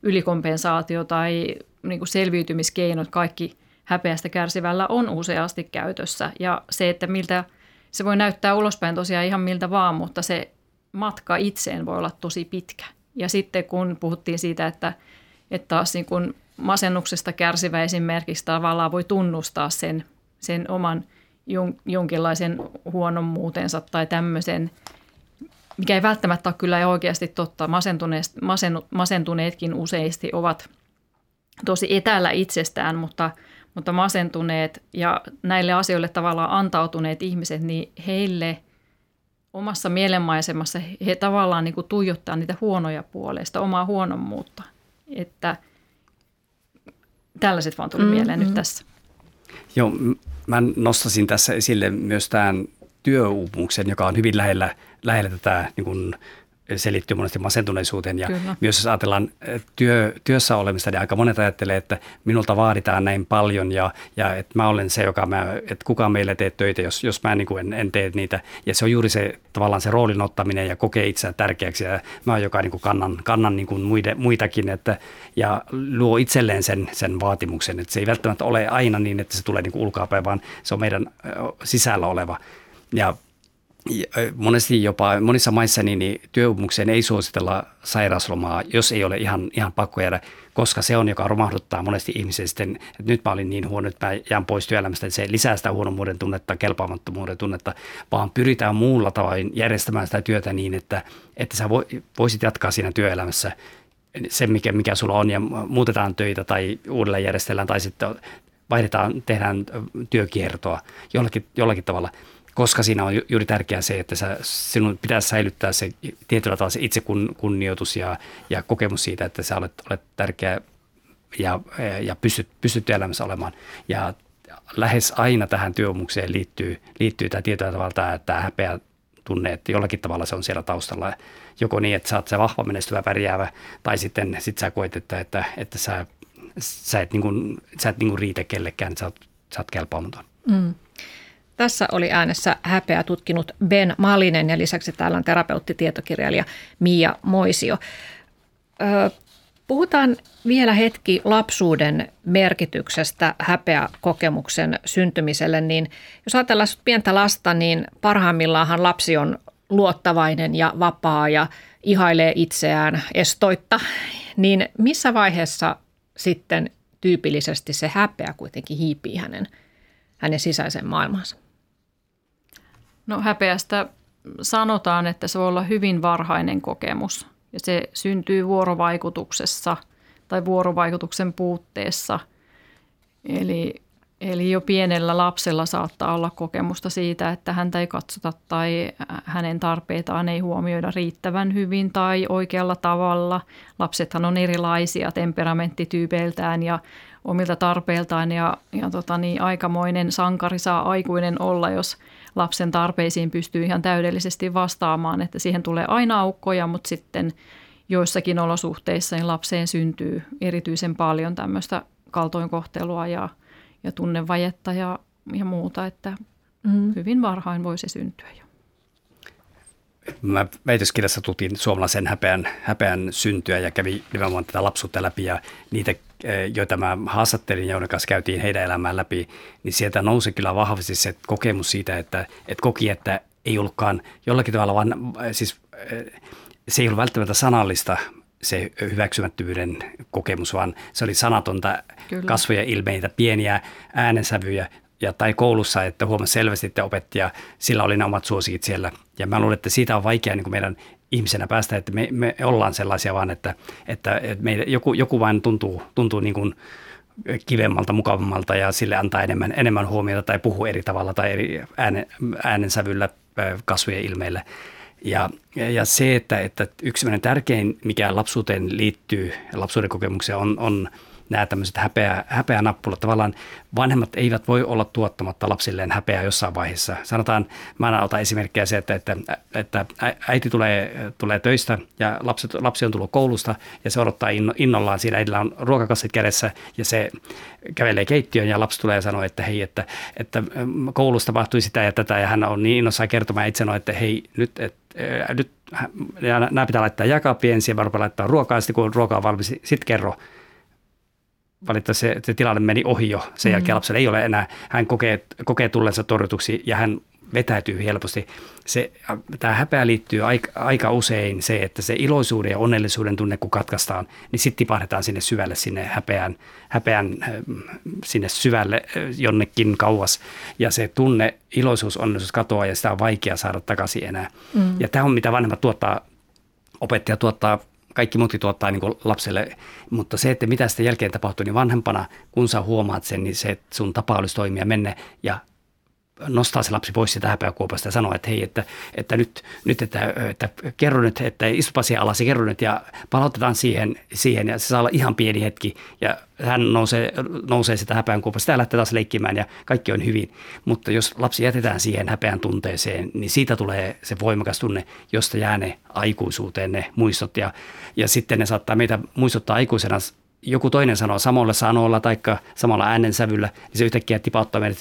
Speaker 3: ylikompensaatio tai niin kuin selviytymiskeinot, kaikki häpeästä kärsivällä on useasti käytössä. Ja se, että miltä se voi näyttää ulospäin tosiaan ihan miltä vaan, mutta se matka itseen voi olla tosi pitkä. Ja sitten kun puhuttiin siitä, että, että taas niin kun masennuksesta kärsivä esimerkiksi tavallaan voi tunnustaa sen, sen oman jonkinlaisen huonommuutensa tai tämmöisen, mikä ei välttämättä ole kyllä oikeasti totta. Masentuneet, masentuneetkin useasti ovat tosi etäällä itsestään, mutta, mutta masentuneet ja näille asioille tavallaan antautuneet ihmiset, niin heille omassa mielenmaisemassa he tavallaan niin kuin tuijottaa niitä huonoja puolesta, omaa huonommuutta. Että – Tällaiset vaan tuli mm, mieleen mm. nyt tässä.
Speaker 4: Joo, mä nostasin tässä esille myös tämän työuupumuksen, joka on hyvin lähellä, lähellä tätä niin kuin selittyy monesti masentuneisuuteen. Ja Kyllä. myös jos ajatellaan työ, työssä olemista, niin aika monet ajattelee, että minulta vaaditaan näin paljon ja, ja että mä olen se, joka mä, että kukaan meille tee töitä, jos, jos mä niin kuin en, en tee niitä. Ja se on juuri se tavallaan se roolin ottaminen ja kokee itseään tärkeäksi. Ja mä oon joka niin kuin kannan, kannan niin kuin muide, muitakin että, ja luo itselleen sen, sen vaatimuksen. Että se ei välttämättä ole aina niin, että se tulee niin kuin ulkoapäin, vaan se on meidän sisällä oleva. Ja monesti jopa monissa maissa niin, niin työuupumukseen ei suositella sairauslomaa, jos ei ole ihan, ihan pakko jäädä, koska se on, joka romahduttaa monesti ihmisiä sitten, että nyt mä olin niin huono, että mä jään pois työelämästä, että se lisää sitä huonommuuden tunnetta, kelpaamattomuuden tunnetta, vaan pyritään muulla tavoin järjestämään sitä työtä niin, että, että sä voisit jatkaa siinä työelämässä se, mikä, mikä sulla on, ja muutetaan töitä tai uudelleen järjestellään, tai sitten vaihdetaan, tehdään työkiertoa jollakin, jollakin tavalla – koska siinä on juuri tärkeää se, että sä, sinun pitää säilyttää se tietyllä tavalla se itsekunnioitus ja, ja kokemus siitä, että sä olet, olet tärkeä ja, ja pystyt, pystyt elämässä olemaan. Ja lähes aina tähän työmukseen liittyy, liittyy tämä tietyllä tavalla tämä, tämä häpeä tunne, että jollakin tavalla se on siellä taustalla. Joko niin, että sä oot se vahva, menestyvä, pärjäävä, tai sitten sit sä koet, että, että, että sä, sä et, niin kuin, sä et niin kuin riitä kellekään, sä oot, sä oot kelpaamaton. Mm.
Speaker 2: Tässä oli äänessä häpeä tutkinut Ben Malinen ja lisäksi täällä on terapeuttitietokirjailija Mia Moisio. Puhutaan vielä hetki lapsuuden merkityksestä häpeäkokemuksen syntymiselle. Niin jos ajatellaan pientä lasta, niin parhaimmillaan lapsi on luottavainen ja vapaa ja ihailee itseään estoitta. Niin missä vaiheessa sitten tyypillisesti se häpeä kuitenkin hiipii hänen, hänen sisäisen maailmansa?
Speaker 3: No häpeästä sanotaan, että se voi olla hyvin varhainen kokemus ja se syntyy vuorovaikutuksessa tai vuorovaikutuksen puutteessa. Eli, eli jo pienellä lapsella saattaa olla kokemusta siitä, että häntä ei katsota tai hänen tarpeitaan ei huomioida riittävän hyvin tai oikealla tavalla. Lapsethan on erilaisia temperamenttityypeiltään ja omilta tarpeiltaan ja, ja tota niin, aikamoinen sankari saa aikuinen olla, jos – lapsen tarpeisiin pystyy ihan täydellisesti vastaamaan, että siihen tulee aina aukkoja, mutta sitten joissakin olosuhteissa niin lapseen syntyy erityisen paljon tämmöistä kaltoinkohtelua ja, ja tunnevajetta ja, ja muuta, että mm. hyvin varhain voi se syntyä jo.
Speaker 4: Mä väitöskirjassa tutin suomalaisen häpeän, häpeän syntyä ja kävi nimenomaan tätä lapsuutta läpi ja niitä joita mä haastattelin ja joiden kanssa käytiin heidän elämään läpi, niin sieltä nousi kyllä vahvasti se kokemus siitä, että, että koki, että ei ollutkaan jollakin tavalla, vaan eh, siis eh, se ei ollut välttämättä sanallista se hyväksymättömyyden kokemus, vaan se oli sanatonta Kyllä. kasvoja, ilmeitä, pieniä äänensävyjä, ja, tai koulussa, että huomasi selvästi, että opettaja, sillä oli ne omat suosikit siellä. Ja mä luulen, että siitä on vaikea niin kuin meidän ihmisenä päästä, että me, me ollaan sellaisia vaan, että, että, että meidän, joku, joku vain tuntuu, tuntuu niin kuin kivemmalta, mukavammalta ja sille antaa enemmän, enemmän huomiota tai puhuu eri tavalla tai eri äänen, äänensävyllä kasvojen ilmeillä. Ja, ja se, että, että yksi tärkein, mikä lapsuuteen liittyy, lapsuuden kokemukseen, on, on nämä tämmöiset häpeä, häpeä nappulat. Tavallaan vanhemmat eivät voi olla tuottamatta lapsilleen häpeää jossain vaiheessa. Sanotaan, mä aina otan esimerkkiä se, että, että, että äiti tulee, tulee töistä ja lapset, lapsi on tullut koulusta ja se odottaa innollaan. Siinä äidillä on ruokakassit kädessä ja se kävelee keittiöön ja lapsi tulee ja sanoo, että hei, että, että koulusta tapahtui sitä ja tätä ja hän on niin innossaan kertomaan itse sanoo, että hei, nyt, et, nyt nämä pitää laittaa jakaapiin ensin ja laittaa ruokaa sitten kun ruoka on valmis, sitten kerro valitettavasti se, se tilanne meni ohi jo. Sen mm. jälkeen lapsella ei ole enää, hän kokee, kokee tulleensa torjutuksi ja hän vetäytyy helposti. Se, tämä häpeä liittyy aika, aika usein se, että se iloisuuden ja onnellisuuden tunne kun katkaistaan, niin sitten tipahdetaan sinne syvälle, sinne häpeän, häpeän sinne syvälle jonnekin kauas. Ja se tunne, iloisuus, onnellisuus katoaa ja sitä on vaikea saada takaisin enää. Mm. Ja tämä on mitä vanhemmat tuottaa, opettaja tuottaa kaikki muutkin tuottaa niin lapselle, mutta se, että mitä sitten jälkeen tapahtuu, niin vanhempana, kun sä huomaat sen, niin se, että sun tapa olisi toimia, mennä ja nostaa se lapsi pois sitä häpeäkuopasta ja sanoa, että hei, että, että nyt, nyt että, että kerro nyt, että istupa siihen alas ja kerro nyt ja palautetaan siihen, siihen ja se saa olla ihan pieni hetki ja hän nousee, nousee sitä häpeän kuopasta ja lähtee taas leikkimään ja kaikki on hyvin. Mutta jos lapsi jätetään siihen häpeän tunteeseen, niin siitä tulee se voimakas tunne, josta jää ne aikuisuuteen ne muistot ja, ja sitten ne saattaa meitä muistuttaa aikuisena joku toinen sanoo samalla sanoilla tai samalla äänensävyllä, niin se yhtäkkiä tipauttaa meidät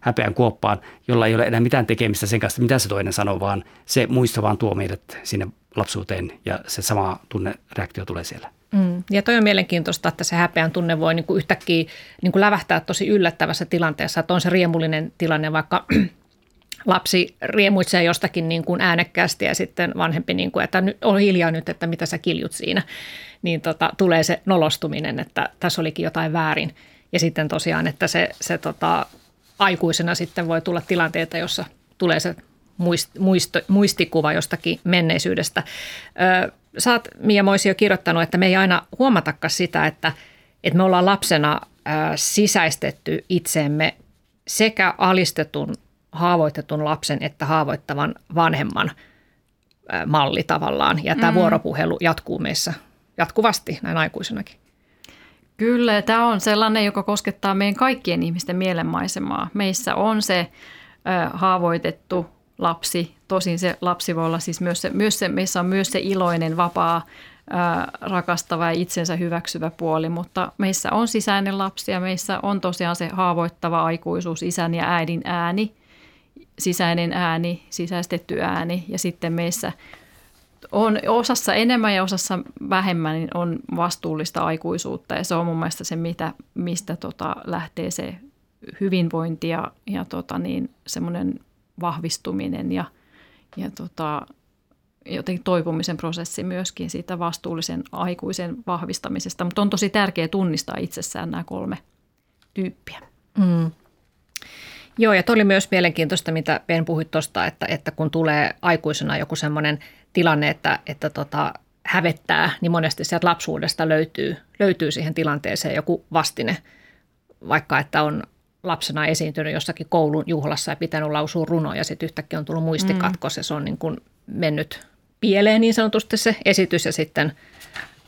Speaker 4: häpeän kuoppaan, jolla ei ole enää mitään tekemistä sen kanssa, mitä se toinen sanoo, vaan se muisto vaan tuo meidät sinne lapsuuteen ja se sama tunnereaktio tulee siellä.
Speaker 2: Mm. Ja toi on mielenkiintoista, että se häpeän tunne voi niin kuin yhtäkkiä niin kuin lävähtää tosi yllättävässä tilanteessa, että on se riemullinen tilanne, vaikka lapsi riemuitsee jostakin niin kuin äänekkäästi ja sitten vanhempi, niin kuin, että on hiljaa nyt, että mitä sä kiljut siinä, niin tota, tulee se nolostuminen, että tässä olikin jotain väärin. Ja sitten tosiaan, että se, se tota, aikuisena sitten voi tulla tilanteita, jossa tulee se muisto, muistikuva jostakin menneisyydestä. Sä oot, Mia Moisio, kirjoittanut, että me ei aina huomatakaan sitä, että, että me ollaan lapsena sisäistetty itseemme sekä alistetun haavoitetun lapsen että haavoittavan vanhemman malli tavallaan. Ja tämä mm. vuoropuhelu jatkuu meissä jatkuvasti näin aikuisenakin.
Speaker 3: Kyllä, tämä on sellainen, joka koskettaa meidän kaikkien ihmisten mielenmaisemaa. Meissä on se ö, haavoitettu lapsi, tosin se lapsi voi olla siis myös se, myös se meissä on myös se iloinen, vapaa, ö, rakastava ja itsensä hyväksyvä puoli, mutta meissä on sisäinen lapsi ja meissä on tosiaan se haavoittava aikuisuus, isän ja äidin ääni, sisäinen ääni, sisäistetty ääni ja sitten meissä on osassa enemmän ja osassa vähemmän niin on vastuullista aikuisuutta ja se on mun mielestä se, mitä, mistä tota lähtee se hyvinvointi ja, ja tota niin, semmoinen vahvistuminen ja, ja tota, jotenkin toipumisen prosessi myöskin siitä vastuullisen aikuisen vahvistamisesta, mutta on tosi tärkeää tunnistaa itsessään nämä kolme tyyppiä. Mm.
Speaker 2: Joo, ja oli myös mielenkiintoista, mitä Ben puhui tuosta, että, että kun tulee aikuisena joku semmoinen tilanne, että, että tota, hävettää, niin monesti sieltä lapsuudesta löytyy, löytyy siihen tilanteeseen joku vastine, vaikka että on lapsena esiintynyt jossakin koulun juhlassa ja pitänyt lausua runoja ja sitten yhtäkkiä on tullut muistikatkos mm. ja se on niin kuin mennyt pieleen niin sanotusti se esitys ja sitten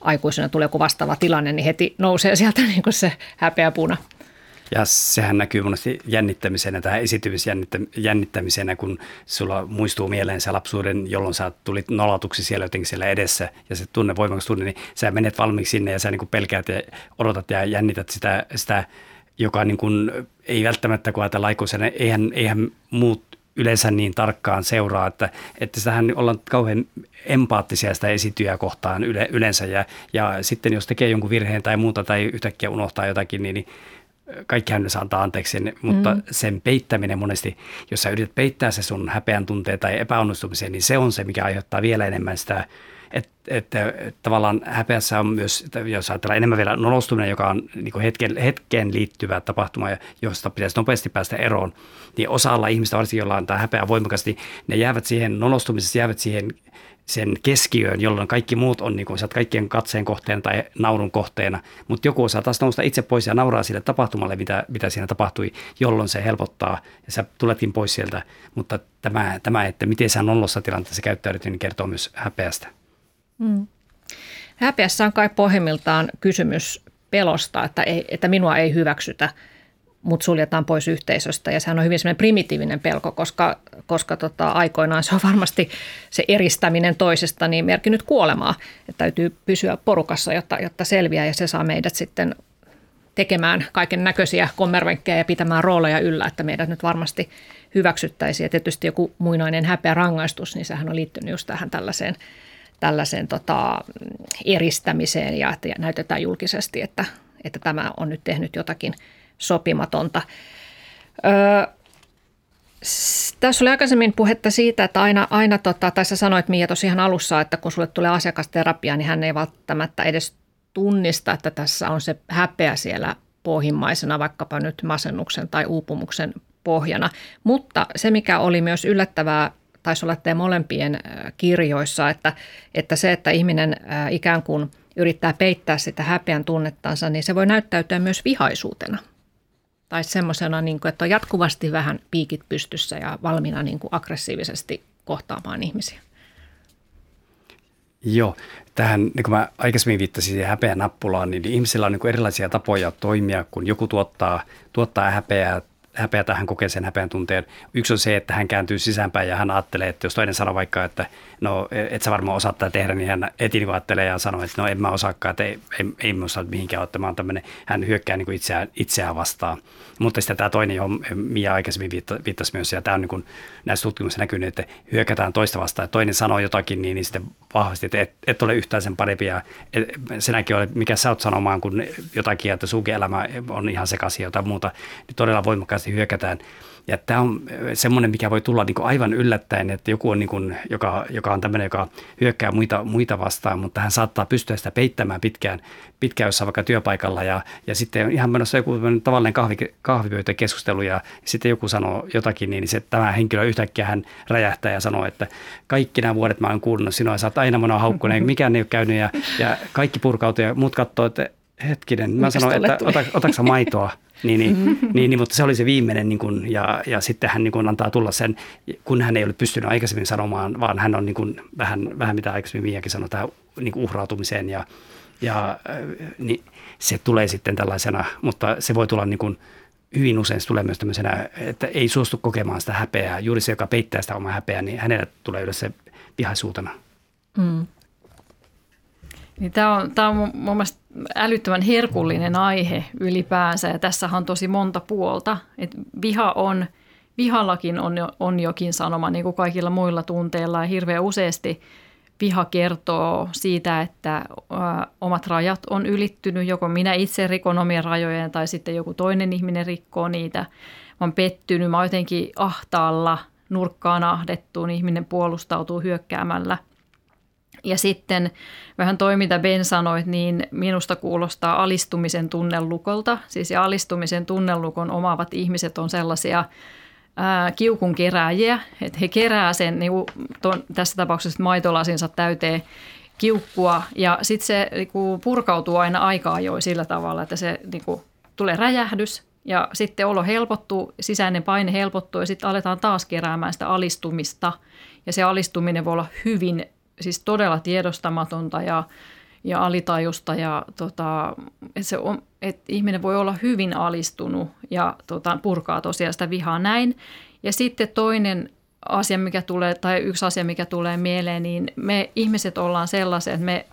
Speaker 2: aikuisena tulee joku vastaava tilanne, niin heti nousee sieltä niin kuin se häpeäpuna.
Speaker 4: Ja sehän näkyy monesti jännittämisenä, tähän esitymisjännittämisenä, kun sulla muistuu mieleen se lapsuuden, jolloin sä tulit nolatuksi siellä jotenkin siellä edessä ja se tunne, voimakas tunne, niin sä menet valmiiksi sinne ja sä niin kuin pelkäät ja odotat ja jännität sitä, sitä joka niin kuin, ei välttämättä, kun ajatellaan aikuisena, eihän, eihän muut yleensä niin tarkkaan seuraa, että, että sitähän ollaan kauhean empaattisia sitä esityjä kohtaan yle, yleensä ja, ja sitten jos tekee jonkun virheen tai muuta tai yhtäkkiä unohtaa jotakin, niin, niin kaikkihan ne saa antaa anteeksi, mutta mm. sen peittäminen monesti, jos sä yrität peittää se sun häpeän tunteen tai epäonnistumisen, niin se on se, mikä aiheuttaa vielä enemmän sitä että, että tavallaan häpeässä on myös, että jos ajatellaan enemmän vielä nolostuminen, joka on niin hetken, hetkeen liittyvä tapahtuma, josta pitäisi nopeasti päästä eroon, niin osalla ihmistä, varsinkin joilla on tämä häpeä voimakasti, ne jäävät siihen nolostumisessa, jäävät siihen sen keskiöön, jolloin kaikki muut on niin kuin, sä kaikkien katseen kohteena tai naurun kohteena, mutta joku osaa taas nousta itse pois ja nauraa sille tapahtumalle, mitä, mitä siinä tapahtui, jolloin se helpottaa ja sä tuletkin pois sieltä, mutta tämä, tämä että miten sä nolossa tilanteessa käyttäydyt, niin kertoo myös häpeästä. Mm.
Speaker 2: Häpeässä on kai pohjimmiltaan kysymys pelosta, että, ei, että minua ei hyväksytä – mut suljetaan pois yhteisöstä. Ja sehän on hyvin semmoinen primitiivinen pelko, koska, koska tota, aikoinaan se on varmasti se eristäminen toisesta niin merkinnyt kuolemaa. Että täytyy pysyä porukassa, jotta, jotta selviää ja se saa meidät sitten tekemään kaiken näköisiä kommervenkkejä ja pitämään rooleja yllä, että meidät nyt varmasti hyväksyttäisiin. Ja tietysti joku muinainen häpeä rangaistus, niin sehän on liittynyt just tähän tällaiseen, tällaiseen tota, eristämiseen ja että näytetään julkisesti, että, että tämä on nyt tehnyt jotakin – sopimatonta. Öö, tässä oli aikaisemmin puhetta siitä, että aina, aina tota, tai sä sanoit Mia tosiaan alussa, että kun sulle tulee asiakasterapia, niin hän ei välttämättä edes tunnista, että tässä on se häpeä siellä pohjimmaisena, vaikkapa nyt masennuksen tai uupumuksen pohjana. Mutta se, mikä oli myös yllättävää, taisi olla teidän molempien kirjoissa, että, että se, että ihminen ikään kuin yrittää peittää sitä häpeän tunnettansa, niin se voi näyttäytyä myös vihaisuutena – tai semmoisena, niin kuin, että on jatkuvasti vähän piikit pystyssä ja valmiina niin kuin aggressiivisesti kohtaamaan ihmisiä.
Speaker 4: Joo, tähän, niin kuin mä aikaisemmin viittasin siihen häpeän nappulaan, niin ihmisillä on niin erilaisia tapoja toimia, kun joku tuottaa, tuottaa häpeää häpeätä, hän kokee sen häpeän tunteen. Yksi on se, että hän kääntyy sisäänpäin ja hän ajattelee, että jos toinen sanoo vaikka, että no et sä varmaan osaa tätä tehdä, niin hän heti niin ajattelee ja sanoo, että no en mä osaakaan, että ei, ei, ei osaa mihinkään ottamaan tämmöinen, hän hyökkää niin kuin itseään, itseään vastaan. Mutta sitten tämä toinen, johon Mia aikaisemmin viittasi myös, ja tämä on niin kuin näissä tutkimuksissa näkynyt, että hyökätään toista vastaan, että toinen sanoo jotakin, niin, niin sitten vahvasti, että et, et ole yhtään sen parempi, ja senäkin ole, mikä sä oot sanomaan, kun jotakin, että sunkin elämä on ihan sekaisin jotain muuta, niin todella voimakkaasti hyökätään. Ja tämä on semmoinen, mikä voi tulla niin kuin aivan yllättäen, että joku on, niin kuin, joka, joka on tämmöinen, joka hyökkää muita, muita vastaan, mutta hän saattaa pystyä sitä peittämään pitkään, pitkään jossain vaikka työpaikalla. Ja, ja sitten ihan menossa joku tavallinen kahvi, kahvipöytäkeskustelu ja sitten joku sanoo jotakin, niin se, tämä henkilö yhtäkkiä hän räjähtää ja sanoo, että kaikki nämä vuodet mä oon kuunnut sinua, sä oot aina minua haukkuneen, mikään ei ole käynyt ja, ja kaikki purkautuu ja muut katsoo, että hetkinen, mä sanoin, että ota, otaksa maitoa. Niin, niin, mm-hmm. niin, niin, mutta se oli se viimeinen niin kuin, ja, ja sitten hän niin kuin antaa tulla sen, kun hän ei ole pystynyt aikaisemmin sanomaan, vaan hän on niin kuin, vähän, vähän mitä aikaisemmin Miakin sanoi, tähän niin uhrautumiseen ja, ja äh, niin se tulee sitten tällaisena, mutta se voi tulla niin kuin, hyvin usein se tulee myös tämmöisenä, että ei suostu kokemaan sitä häpeää. Juuri se, joka peittää sitä omaa häpeää, niin hänelle tulee yleensä vihaisuutena. Mm.
Speaker 3: Niin tämä on, tämä on mun mielestä älyttömän herkullinen aihe ylipäänsä ja tässä on tosi monta puolta. Et viha on, vihallakin on, on jokin sanoma niin kuin kaikilla muilla tunteilla ja hirveän useasti viha kertoo siitä, että ä, omat rajat on ylittynyt, joko minä itse rikon omien rajojen tai sitten joku toinen ihminen rikkoo niitä. Mä oon pettynyt, mä oon jotenkin ahtaalla, nurkkaan ahdettuun, ihminen puolustautuu hyökkäämällä – ja sitten vähän toi, mitä Ben sanoit, niin minusta kuulostaa alistumisen tunnelukolta. Siis ja alistumisen tunnelukon omaavat ihmiset on sellaisia ää, kiukun kerääjiä, että he kerää sen niin ton, tässä tapauksessa maitolasinsa täyteen kiukkua ja sitten se niin kuin purkautuu aina aika ajoin sillä tavalla, että se niin kuin, tulee räjähdys ja sitten olo helpottuu, sisäinen paine helpottuu ja sitten aletaan taas keräämään sitä alistumista. Ja se alistuminen voi olla hyvin siis todella tiedostamatonta ja, ja alitajusta ja tota, että, se on, että ihminen voi olla hyvin alistunut ja tota, purkaa tosiaan sitä vihaa näin. Ja sitten toinen asia, mikä tulee, tai yksi asia, mikä tulee mieleen, niin me ihmiset ollaan sellaisia, että me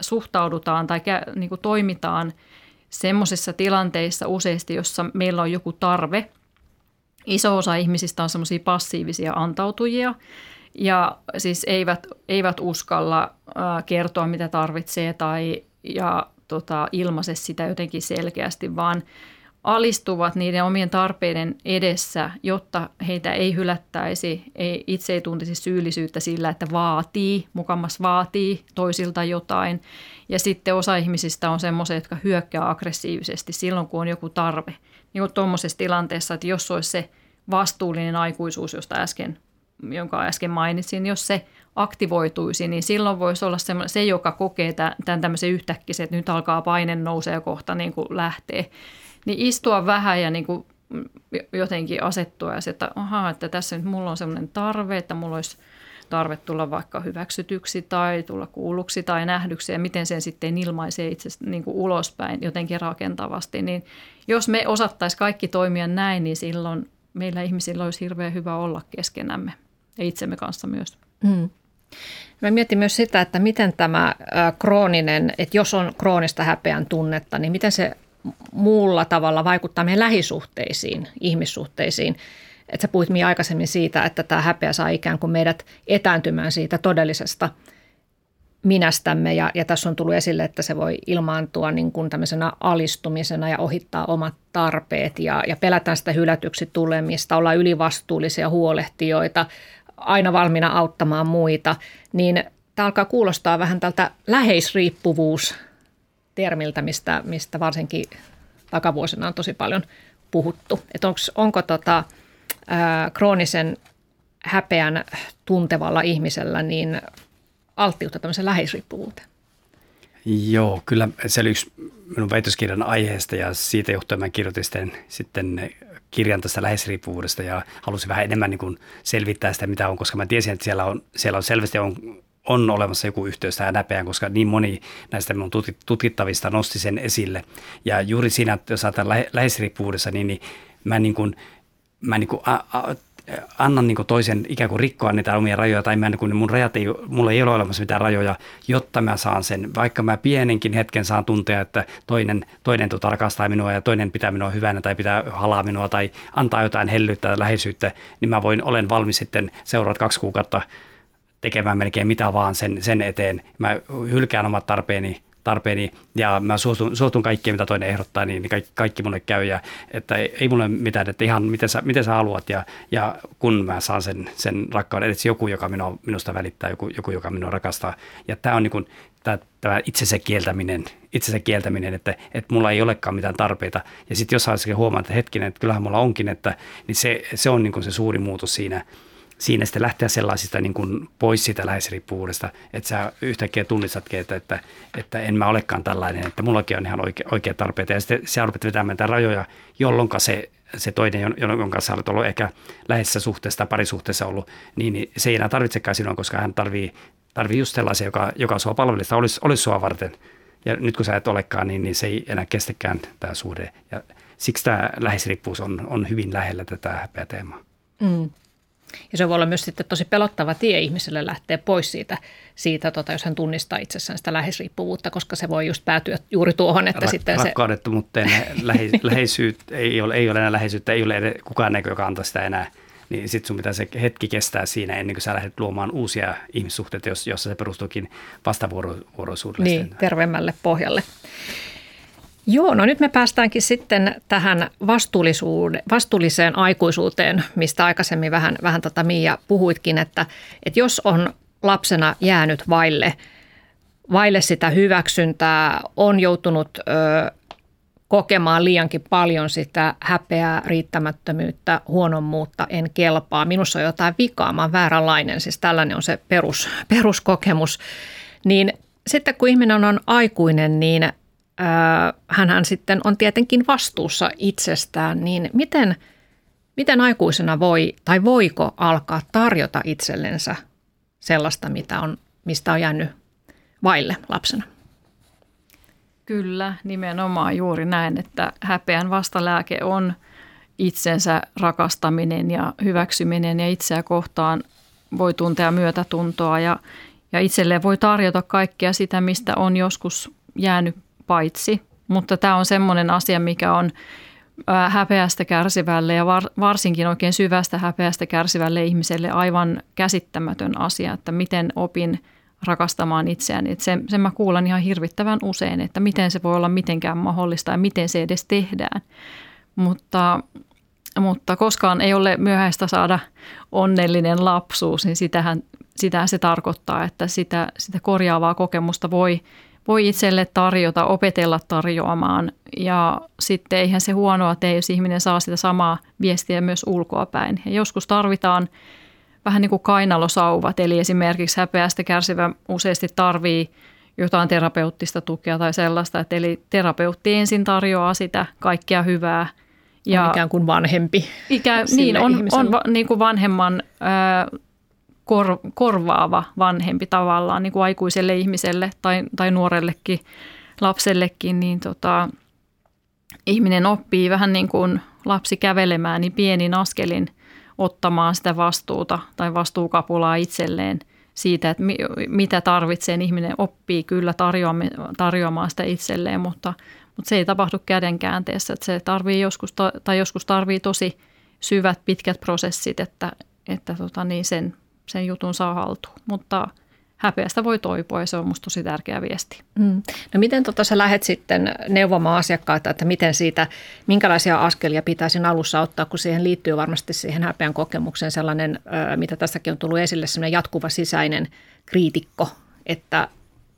Speaker 3: suhtaudutaan tai niin kuin toimitaan semmoisissa tilanteissa useasti, jossa meillä on joku tarve. Iso osa ihmisistä on semmoisia passiivisia antautujia, ja siis eivät, eivät uskalla kertoa, mitä tarvitsee tai ja tota, ilmaise sitä jotenkin selkeästi, vaan alistuvat niiden omien tarpeiden edessä, jotta heitä ei hylättäisi, ei, itse ei tuntisi syyllisyyttä sillä, että vaatii, mukamas vaatii toisilta jotain. Ja sitten osa ihmisistä on semmoisia, jotka hyökkää aggressiivisesti silloin, kun on joku tarve. Niin kuin tuommoisessa tilanteessa, että jos olisi se vastuullinen aikuisuus, josta äsken, jonka äsken mainitsin, jos se aktivoituisi, niin silloin voisi olla se, joka kokee tämän tämmöisen yhtäkkiä, että nyt alkaa paine nousee ja kohta niin kuin lähtee niin istua vähän ja niin kuin jotenkin asettua ja se, että, aha, että tässä nyt mulla on sellainen tarve, että mulla olisi tarve tulla vaikka hyväksytyksi tai tulla kuulluksi tai nähdyksi ja miten sen sitten ilmaisee itse niin kuin ulospäin jotenkin rakentavasti. Niin jos me osattaisiin kaikki toimia näin, niin silloin meillä ihmisillä olisi hirveän hyvä olla keskenämme ja itsemme kanssa myös. Mm.
Speaker 2: Mä mietin myös sitä, että miten tämä krooninen, että jos on kroonista häpeän tunnetta, niin miten se muulla tavalla vaikuttaa meidän lähisuhteisiin, ihmissuhteisiin. Että sä puhuit aikaisemmin siitä, että tämä häpeä saa ikään kuin meidät etääntymään siitä todellisesta minästämme. Ja, ja tässä on tullut esille, että se voi ilmaantua niin kuin tämmöisenä alistumisena ja ohittaa omat tarpeet. Ja, ja pelätään sitä hylätyksi tulemista, olla ylivastuullisia huolehtijoita, aina valmiina auttamaan muita. Niin tämä alkaa kuulostaa vähän tältä läheisriippuvuus termiltä, mistä, mistä varsinkin takavuosina on tosi paljon puhuttu. Että onks, onko tota, ää, kroonisen häpeän tuntevalla ihmisellä niin alttiutta tämmöisen läheisriippuvuuteen?
Speaker 4: Joo, kyllä se oli yksi minun väitöskirjan aiheesta ja siitä johtuen mä kirjoitin sitten, sitten kirjan tästä läheisriippuvuudesta ja halusin vähän enemmän niin kuin selvittää sitä, mitä on, koska mä tiesin, että siellä on, siellä on selvästi on on olemassa joku yhteys tähän näpeään, koska niin moni näistä minun tutkittavista nosti sen esille. Ja juuri siinä, että jos ajatellaan läheisriippuvuudessa, niin, niin mä, niin kuin, mä niin kuin a, a, annan niin kuin toisen ikään kuin rikkoa niitä omia rajoja, tai mä, kuin mun rajat ei, mulla ei ole olemassa mitään rajoja, jotta mä saan sen, vaikka mä pienenkin hetken saan tuntea, että toinen, toinen tuota rakastaa minua ja toinen pitää minua hyvänä tai pitää halaa minua tai antaa jotain hellyyttä tai läheisyyttä, niin mä voin, olen valmis sitten seuraavat kaksi kuukautta tekemään melkein mitä vaan sen, sen eteen. Mä hylkään omat tarpeeni, tarpeeni ja mä suostun, suostun kaikkeen, mitä toinen ehdottaa, niin kaikki, kaikki mulle käy. Ja, että ei, ei mulle mitään, että ihan miten sä, miten sä haluat ja, ja kun mä saan sen, sen rakkauden, että joku, joka minua, minusta välittää, joku, joku joka minua rakastaa. Ja tämä on niin kuin, tämä, tämä itsensä kieltäminen, itsensä kieltäminen, että, että mulla ei olekaan mitään tarpeita. Ja sitten jos huomaa, että hetkinen, että kyllähän mulla onkin, että, niin se, se on niin kuin se suuri muutos siinä, siinä sitten lähteä sellaisista niin kuin pois siitä läheisriippuvuudesta, että sä yhtäkkiä tunnistatkin, että, että, että en mä olekaan tällainen, että mullakin on ihan oikea, oikea tarpeita. Ja sitten sä rupeat vetämään rajoja, jolloin se, se toinen, jonka kanssa olet ollut ehkä läheisessä suhteessa tai parisuhteessa ollut, niin, niin se ei enää tarvitsekaan sinua, koska hän tarvii, tarvii just sellaisia, joka, joka sua palvelista olisi, olisi sua varten. Ja nyt kun sä et olekaan, niin, niin se ei enää kestäkään tämä suhde. Ja siksi tämä läheisriippuvuus on, on hyvin lähellä tätä häpeä teemaa. Mm.
Speaker 2: Ja se voi olla myös sitten tosi pelottava tie ihmiselle lähteä pois siitä, siitä tota, jos hän tunnistaa itsessään sitä läheisriippuvuutta, koska se voi just päätyä juuri tuohon, että Ra- sitten
Speaker 4: se... Rakkaudettomuuteen lähe, läheisyys, ei ole, ei ole enää läheisyyttä, ei ole kukaan näkö, joka antaa sitä enää niin sitten sun pitää se hetki kestää siinä ennen kuin sä lähdet luomaan uusia ihmissuhteita, jos, jossa se perustuukin vastavuoroisuudelle.
Speaker 2: Niin, terveemmälle pohjalle. Joo, no nyt me päästäänkin sitten tähän vastuulliseen aikuisuuteen, mistä aikaisemmin vähän, vähän tota Miia puhuitkin, että, että jos on lapsena jäänyt vaille, vaille sitä hyväksyntää, on joutunut ö, kokemaan liiankin paljon sitä häpeää, riittämättömyyttä, huonommuutta, en kelpaa, minussa on jotain vikaa, mä oon vääränlainen, siis tällainen on se perus, peruskokemus, niin sitten kun ihminen on aikuinen, niin hän sitten on tietenkin vastuussa itsestään, niin miten, miten aikuisena voi tai voiko alkaa tarjota itsellensä sellaista, mitä on, mistä on jäänyt vaille lapsena?
Speaker 3: Kyllä, nimenomaan juuri näin, että häpeän vastalääke on itsensä rakastaminen ja hyväksyminen ja itseä kohtaan voi tuntea myötätuntoa ja, ja itselleen voi tarjota kaikkea sitä, mistä on joskus jäänyt paitsi. Mutta tämä on semmoinen asia, mikä on häpeästä kärsivälle ja varsinkin oikein syvästä häpeästä kärsivälle ihmiselle aivan käsittämätön asia, että miten opin rakastamaan itseäni. Että sen, sen mä kuulen ihan hirvittävän usein, että miten se voi olla mitenkään mahdollista ja miten se edes tehdään. Mutta, mutta koskaan ei ole myöhäistä saada onnellinen lapsuus, niin sitähän, sitähän se tarkoittaa, että sitä, sitä korjaavaa kokemusta voi, voi itselle tarjota, opetella tarjoamaan. Ja sitten eihän se huonoa tee, jos ihminen saa sitä samaa viestiä myös ulkoapäin. Ja joskus tarvitaan vähän niin kuin kainalosauvat, eli esimerkiksi häpeästä kärsivä useasti tarvii jotain terapeuttista tukea tai sellaista. Että eli terapeutti ensin tarjoaa sitä kaikkea hyvää.
Speaker 2: Ja on ikään kuin vanhempi.
Speaker 3: Ikä, niin, on, on va, niin kuin vanhemman ö, kor, korvaava vanhempi tavallaan niin kuin aikuiselle ihmiselle tai, tai nuorellekin lapsellekin, niin tota, ihminen oppii vähän niin kuin lapsi kävelemään, niin pienin askelin ottamaan sitä vastuuta tai vastuukapulaa itselleen – siitä, että mitä tarvitsee, ihminen oppii kyllä tarjoamaan sitä itselleen, mutta, mutta se ei tapahdu kädenkäänteessä. Että se tarvii joskus, tai joskus tarvii tosi syvät, pitkät prosessit, että, että tota, niin sen, sen jutun saa haltuun. Mutta – häpeästä voi toipua ja se on minusta tosi tärkeä viesti. Mm.
Speaker 2: No miten tota sä lähdet sitten neuvomaan asiakkaita, että miten siitä, minkälaisia askelia pitäisi alussa ottaa, kun siihen liittyy varmasti siihen häpeän kokemukseen sellainen, mitä tässäkin on tullut esille, sellainen jatkuva sisäinen kriitikko, että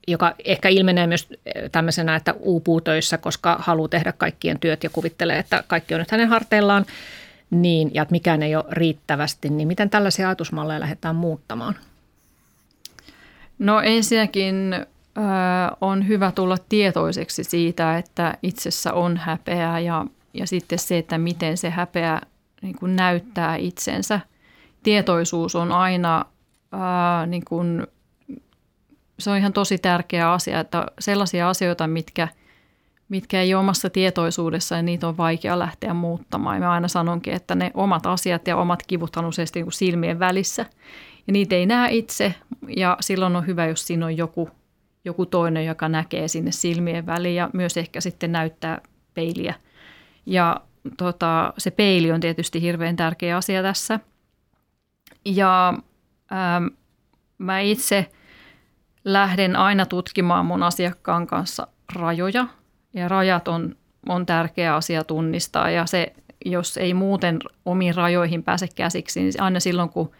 Speaker 2: joka ehkä ilmenee myös tämmöisenä, että uupuu töissä, koska haluaa tehdä kaikkien työt ja kuvittelee, että kaikki on nyt hänen harteillaan, niin, ja että mikään ei ole riittävästi, niin miten tällaisia ajatusmalleja lähdetään muuttamaan?
Speaker 3: No ensinnäkin äh, on hyvä tulla tietoiseksi siitä, että itsessä on häpeää ja, ja sitten se, että miten se häpeä niin kuin näyttää itsensä. Tietoisuus on aina äh, niin kuin, se on ihan tosi tärkeä asia, että sellaisia asioita, mitkä, mitkä ei ole omassa tietoisuudessa ja niitä on vaikea lähteä muuttamaan. Ja mä aina sanonkin, että ne omat asiat ja omat kivut on useasti niin silmien välissä ja niitä ei näe itse ja silloin on hyvä, jos siinä on joku, joku toinen, joka näkee sinne silmien väliin ja myös ehkä sitten näyttää peiliä. Ja tota, se peili on tietysti hirveän tärkeä asia tässä. Ja ähm, mä itse lähden aina tutkimaan mun asiakkaan kanssa rajoja ja rajat on, on tärkeä asia tunnistaa ja se, jos ei muuten omiin rajoihin pääse käsiksi, niin aina silloin kun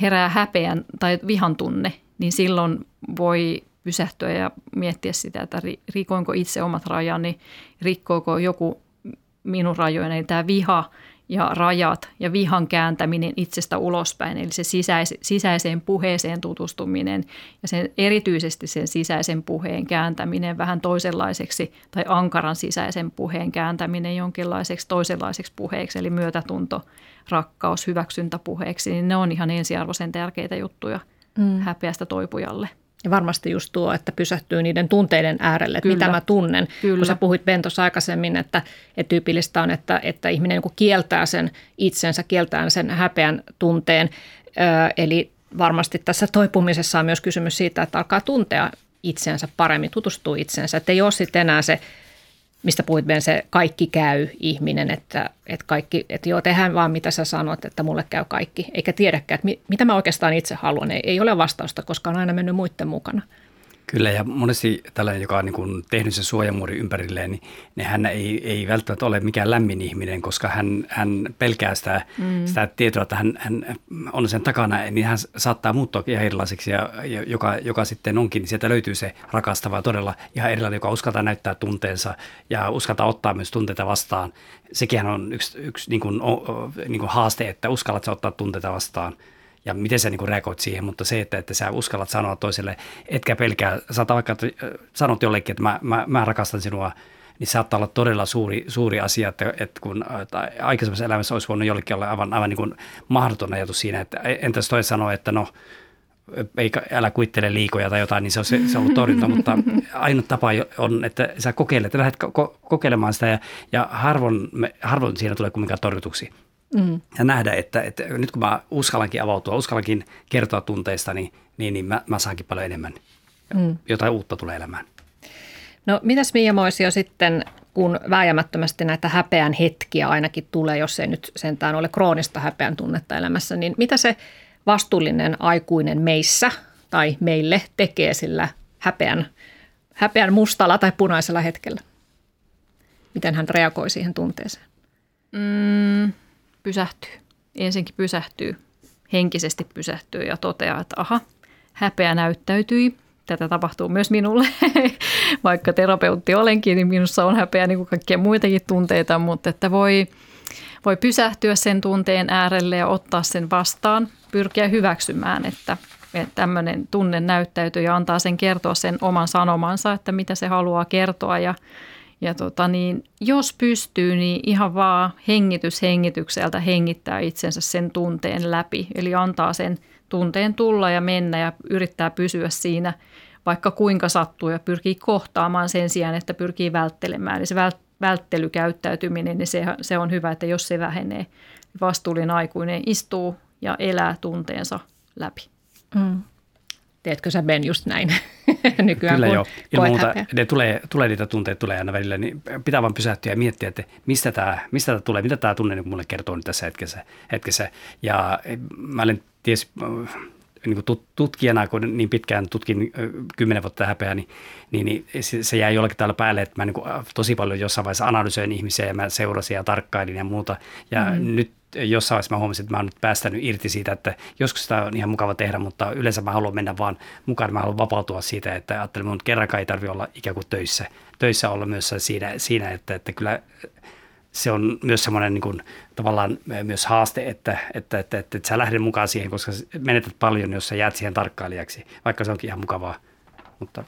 Speaker 3: herää häpeän tai vihan tunne, niin silloin voi pysähtyä ja miettiä sitä, että rikoinko itse omat rajani, rikkooko joku minun rajojeni. Tämä viha ja rajat ja vihan kääntäminen itsestä ulospäin, eli se sisäis- sisäiseen puheeseen tutustuminen ja sen, erityisesti sen sisäisen puheen kääntäminen vähän toisenlaiseksi tai ankaran sisäisen puheen kääntäminen jonkinlaiseksi toisenlaiseksi puheeksi, eli myötätunto, rakkaus, hyväksyntäpuheeksi, niin ne on ihan ensiarvoisen tärkeitä juttuja mm. häpeästä toipujalle.
Speaker 2: Ja varmasti just tuo, että pysähtyy niiden tunteiden äärelle, että Kyllä. mitä mä tunnen. Kyllä. Kun sä puhuit Ben tuossa aikaisemmin, että, että tyypillistä on, että, että ihminen niin kieltää sen itsensä, kieltää sen häpeän tunteen. Ö, eli varmasti tässä toipumisessa on myös kysymys siitä, että alkaa tuntea itsensä paremmin, tutustuu itsensä. Että ei ole sitten enää se mistä puhuit Ben, se kaikki käy ihminen, että, että, kaikki, että joo, tehdään vaan mitä sä sanot, että mulle käy kaikki, eikä tiedäkään, että mi, mitä mä oikeastaan itse haluan. Ei, ei ole vastausta, koska on aina mennyt muiden mukana.
Speaker 4: Kyllä ja monesti tällainen, joka on niin kuin tehnyt sen suojamuuri ympärilleen, niin, niin hän ei, ei välttämättä ole mikään lämmin ihminen, koska hän, hän pelkää sitä, mm. sitä tietoa, että hän, hän on sen takana, niin hän saattaa muuttua ihan erilaiseksi, ja, ja joka, joka sitten onkin, niin sieltä löytyy se rakastava todella ihan erilainen, joka uskaltaa näyttää tunteensa ja uskaltaa ottaa myös tunteita vastaan. Sekin on yksi, yksi niin kuin, niin kuin haaste, että uskallat ottaa tunteita vastaan – ja miten sä niin reagoit siihen, mutta se, että, että sä uskallat sanoa toiselle, etkä pelkää, saattaa vaikka että sanot jollekin, että mä, mä, mä rakastan sinua, niin saattaa olla todella suuri, suuri asia, että, että kun että aikaisemmassa elämässä olisi voinut jollekin olla aivan, aivan niin mahdoton ajatus siinä, että entäs toi sanoo, että no, ei, älä kuittele liikoja tai jotain, niin se on, se, se on ollut torjunta, mutta ainut tapa on, että sä kokeilet, lähdet ko- kokeilemaan sitä ja, ja harvoin, harvoin siinä tulee kumminkaan torjutuksi. Mm. Ja nähdä, että, että nyt kun mä uskallankin avautua, uskallankin kertoa tunteista, niin, niin, niin mä, mä saankin paljon enemmän. Mm. Jotain uutta tulee elämään.
Speaker 2: No mitäs Mia Moisio sitten, kun vääjäämättömästi näitä häpeän hetkiä ainakin tulee, jos ei nyt sentään ole kroonista häpeän tunnetta elämässä, niin mitä se vastuullinen aikuinen meissä tai meille tekee sillä häpeän, häpeän mustalla tai punaisella hetkellä? Miten hän reagoi siihen tunteeseen?
Speaker 3: Mm, pysähtyy. Ensinkin pysähtyy, henkisesti pysähtyy ja toteaa, että aha, häpeä näyttäytyi. Tätä tapahtuu myös minulle. Vaikka terapeutti olenkin, niin minussa on häpeä niin kuin kaikkia muitakin tunteita, mutta että voi, voi pysähtyä sen tunteen äärelle ja ottaa sen vastaan, pyrkiä hyväksymään, että, että tämmöinen tunne näyttäytyy ja antaa sen kertoa sen oman sanomansa, että mitä se haluaa kertoa ja ja tota niin, jos pystyy, niin ihan vaan hengitys hengitykseltä hengittää itsensä sen tunteen läpi. Eli antaa sen tunteen tulla ja mennä ja yrittää pysyä siinä vaikka kuinka sattuu ja pyrkii kohtaamaan sen sijaan, että pyrkii välttelemään. Eli se välttelykäyttäytyminen, niin se, se on hyvä, että jos se vähenee, vastuullinen aikuinen istuu ja elää tunteensa läpi. Mm.
Speaker 2: Teetkö sä Ben just näin nykyään,
Speaker 4: Kyllä joo. Ilman muuta, ne tulee, tulee niitä tunteita tulee aina välillä, niin pitää vaan pysähtyä ja miettiä, että mistä tämä, mistä tämä tulee, mitä tämä tunne niin mulle kertoo nyt tässä hetkessä. hetkessä. Ja mä olen ties, niin kuin tutkijana, kun niin pitkään tutkin kymmenen vuotta häpeää, niin, niin, niin se jäi jollakin tavalla päälle, että mä niin kuin tosi paljon jossain vaiheessa analysoin ihmisiä ja mä seurasin ja tarkkailin ja muuta. Ja mm-hmm. nyt jossain vaiheessa mä huomasin, että mä oon nyt päästänyt irti siitä, että joskus sitä on ihan mukava tehdä, mutta yleensä mä haluan mennä vaan mukaan, mä haluan vapautua siitä, että ajattelin, että kerrankaan ei tarvitse olla ikään kuin töissä, töissä olla myös siinä, siinä että, että kyllä se on myös semmoinen niin kuin, tavallaan myös haaste, että, että, että, että, että sä lähdet mukaan siihen, koska menetät paljon, jos sä jäät siihen tarkkailijaksi, vaikka se onkin ihan mukavaa. Mutta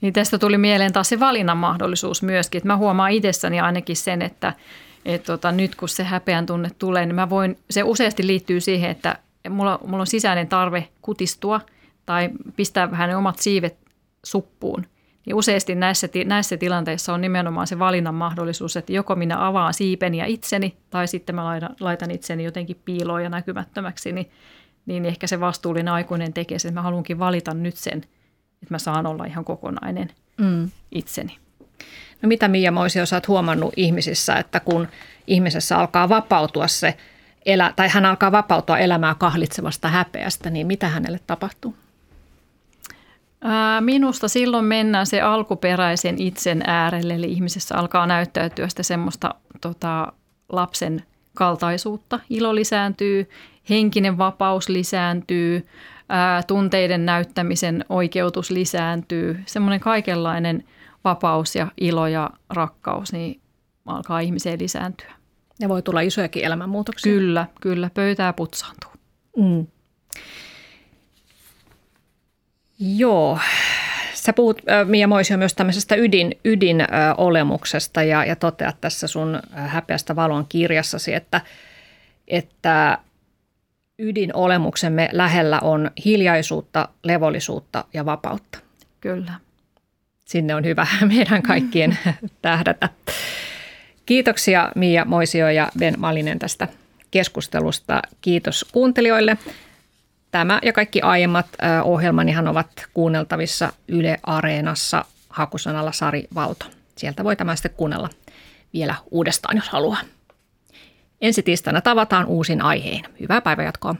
Speaker 3: niin tästä tuli mieleen taas se valinnan mahdollisuus myöskin. Että mä huomaan itsessäni ainakin sen, että, että tota, nyt kun se häpeän tunne tulee, niin mä voin, se useasti liittyy siihen, että mulla, mulla on sisäinen tarve kutistua tai pistää vähän ne omat siivet suppuun – niin useasti näissä, näissä tilanteissa on nimenomaan se valinnan mahdollisuus, että joko minä avaan siipeni ja itseni, tai sitten mä laitan, laitan itseni jotenkin piiloon ja näkymättömäksi, niin, niin ehkä se vastuullinen aikuinen tekee sen, että mä haluankin valita nyt sen, että mä saan olla ihan kokonainen mm. itseni.
Speaker 2: No mitä Mia Moisio, sä oot huomannut ihmisissä, että kun ihmisessä alkaa vapautua se, elä, tai hän alkaa vapautua elämää kahlitsevasta häpeästä, niin mitä hänelle tapahtuu?
Speaker 3: Minusta silloin mennään se alkuperäisen itsen äärelle, eli ihmisessä alkaa näyttäytyä sitä semmoista tota, lapsen kaltaisuutta. Ilo lisääntyy, henkinen vapaus lisääntyy, ää, tunteiden näyttämisen oikeutus lisääntyy. Semmoinen kaikenlainen vapaus ja ilo ja rakkaus niin alkaa ihmiseen lisääntyä.
Speaker 2: Ja voi tulla isojakin elämänmuutoksia.
Speaker 3: Kyllä, kyllä. Pöytää putsaantuu. Mm.
Speaker 2: Joo. Sä puhut, Mia Moisio, myös tämmöisestä ydin, ydinolemuksesta ja, ja toteat tässä sun häpeästä valon kirjassasi, että, että ydinolemuksemme lähellä on hiljaisuutta, levollisuutta ja vapautta.
Speaker 3: Kyllä.
Speaker 2: Sinne on hyvä meidän kaikkien tähdätä. Kiitoksia Mia Moisio ja Ben Malinen tästä keskustelusta. Kiitos kuuntelijoille. Tämä ja kaikki aiemmat ohjelmanihan ovat kuunneltavissa Yle Areenassa hakusanalla Sari Valto. Sieltä voi tämä sitten kuunnella vielä uudestaan, jos haluaa. Ensi tiistaina tavataan uusin aiheen. Hyvää päivänjatkoa.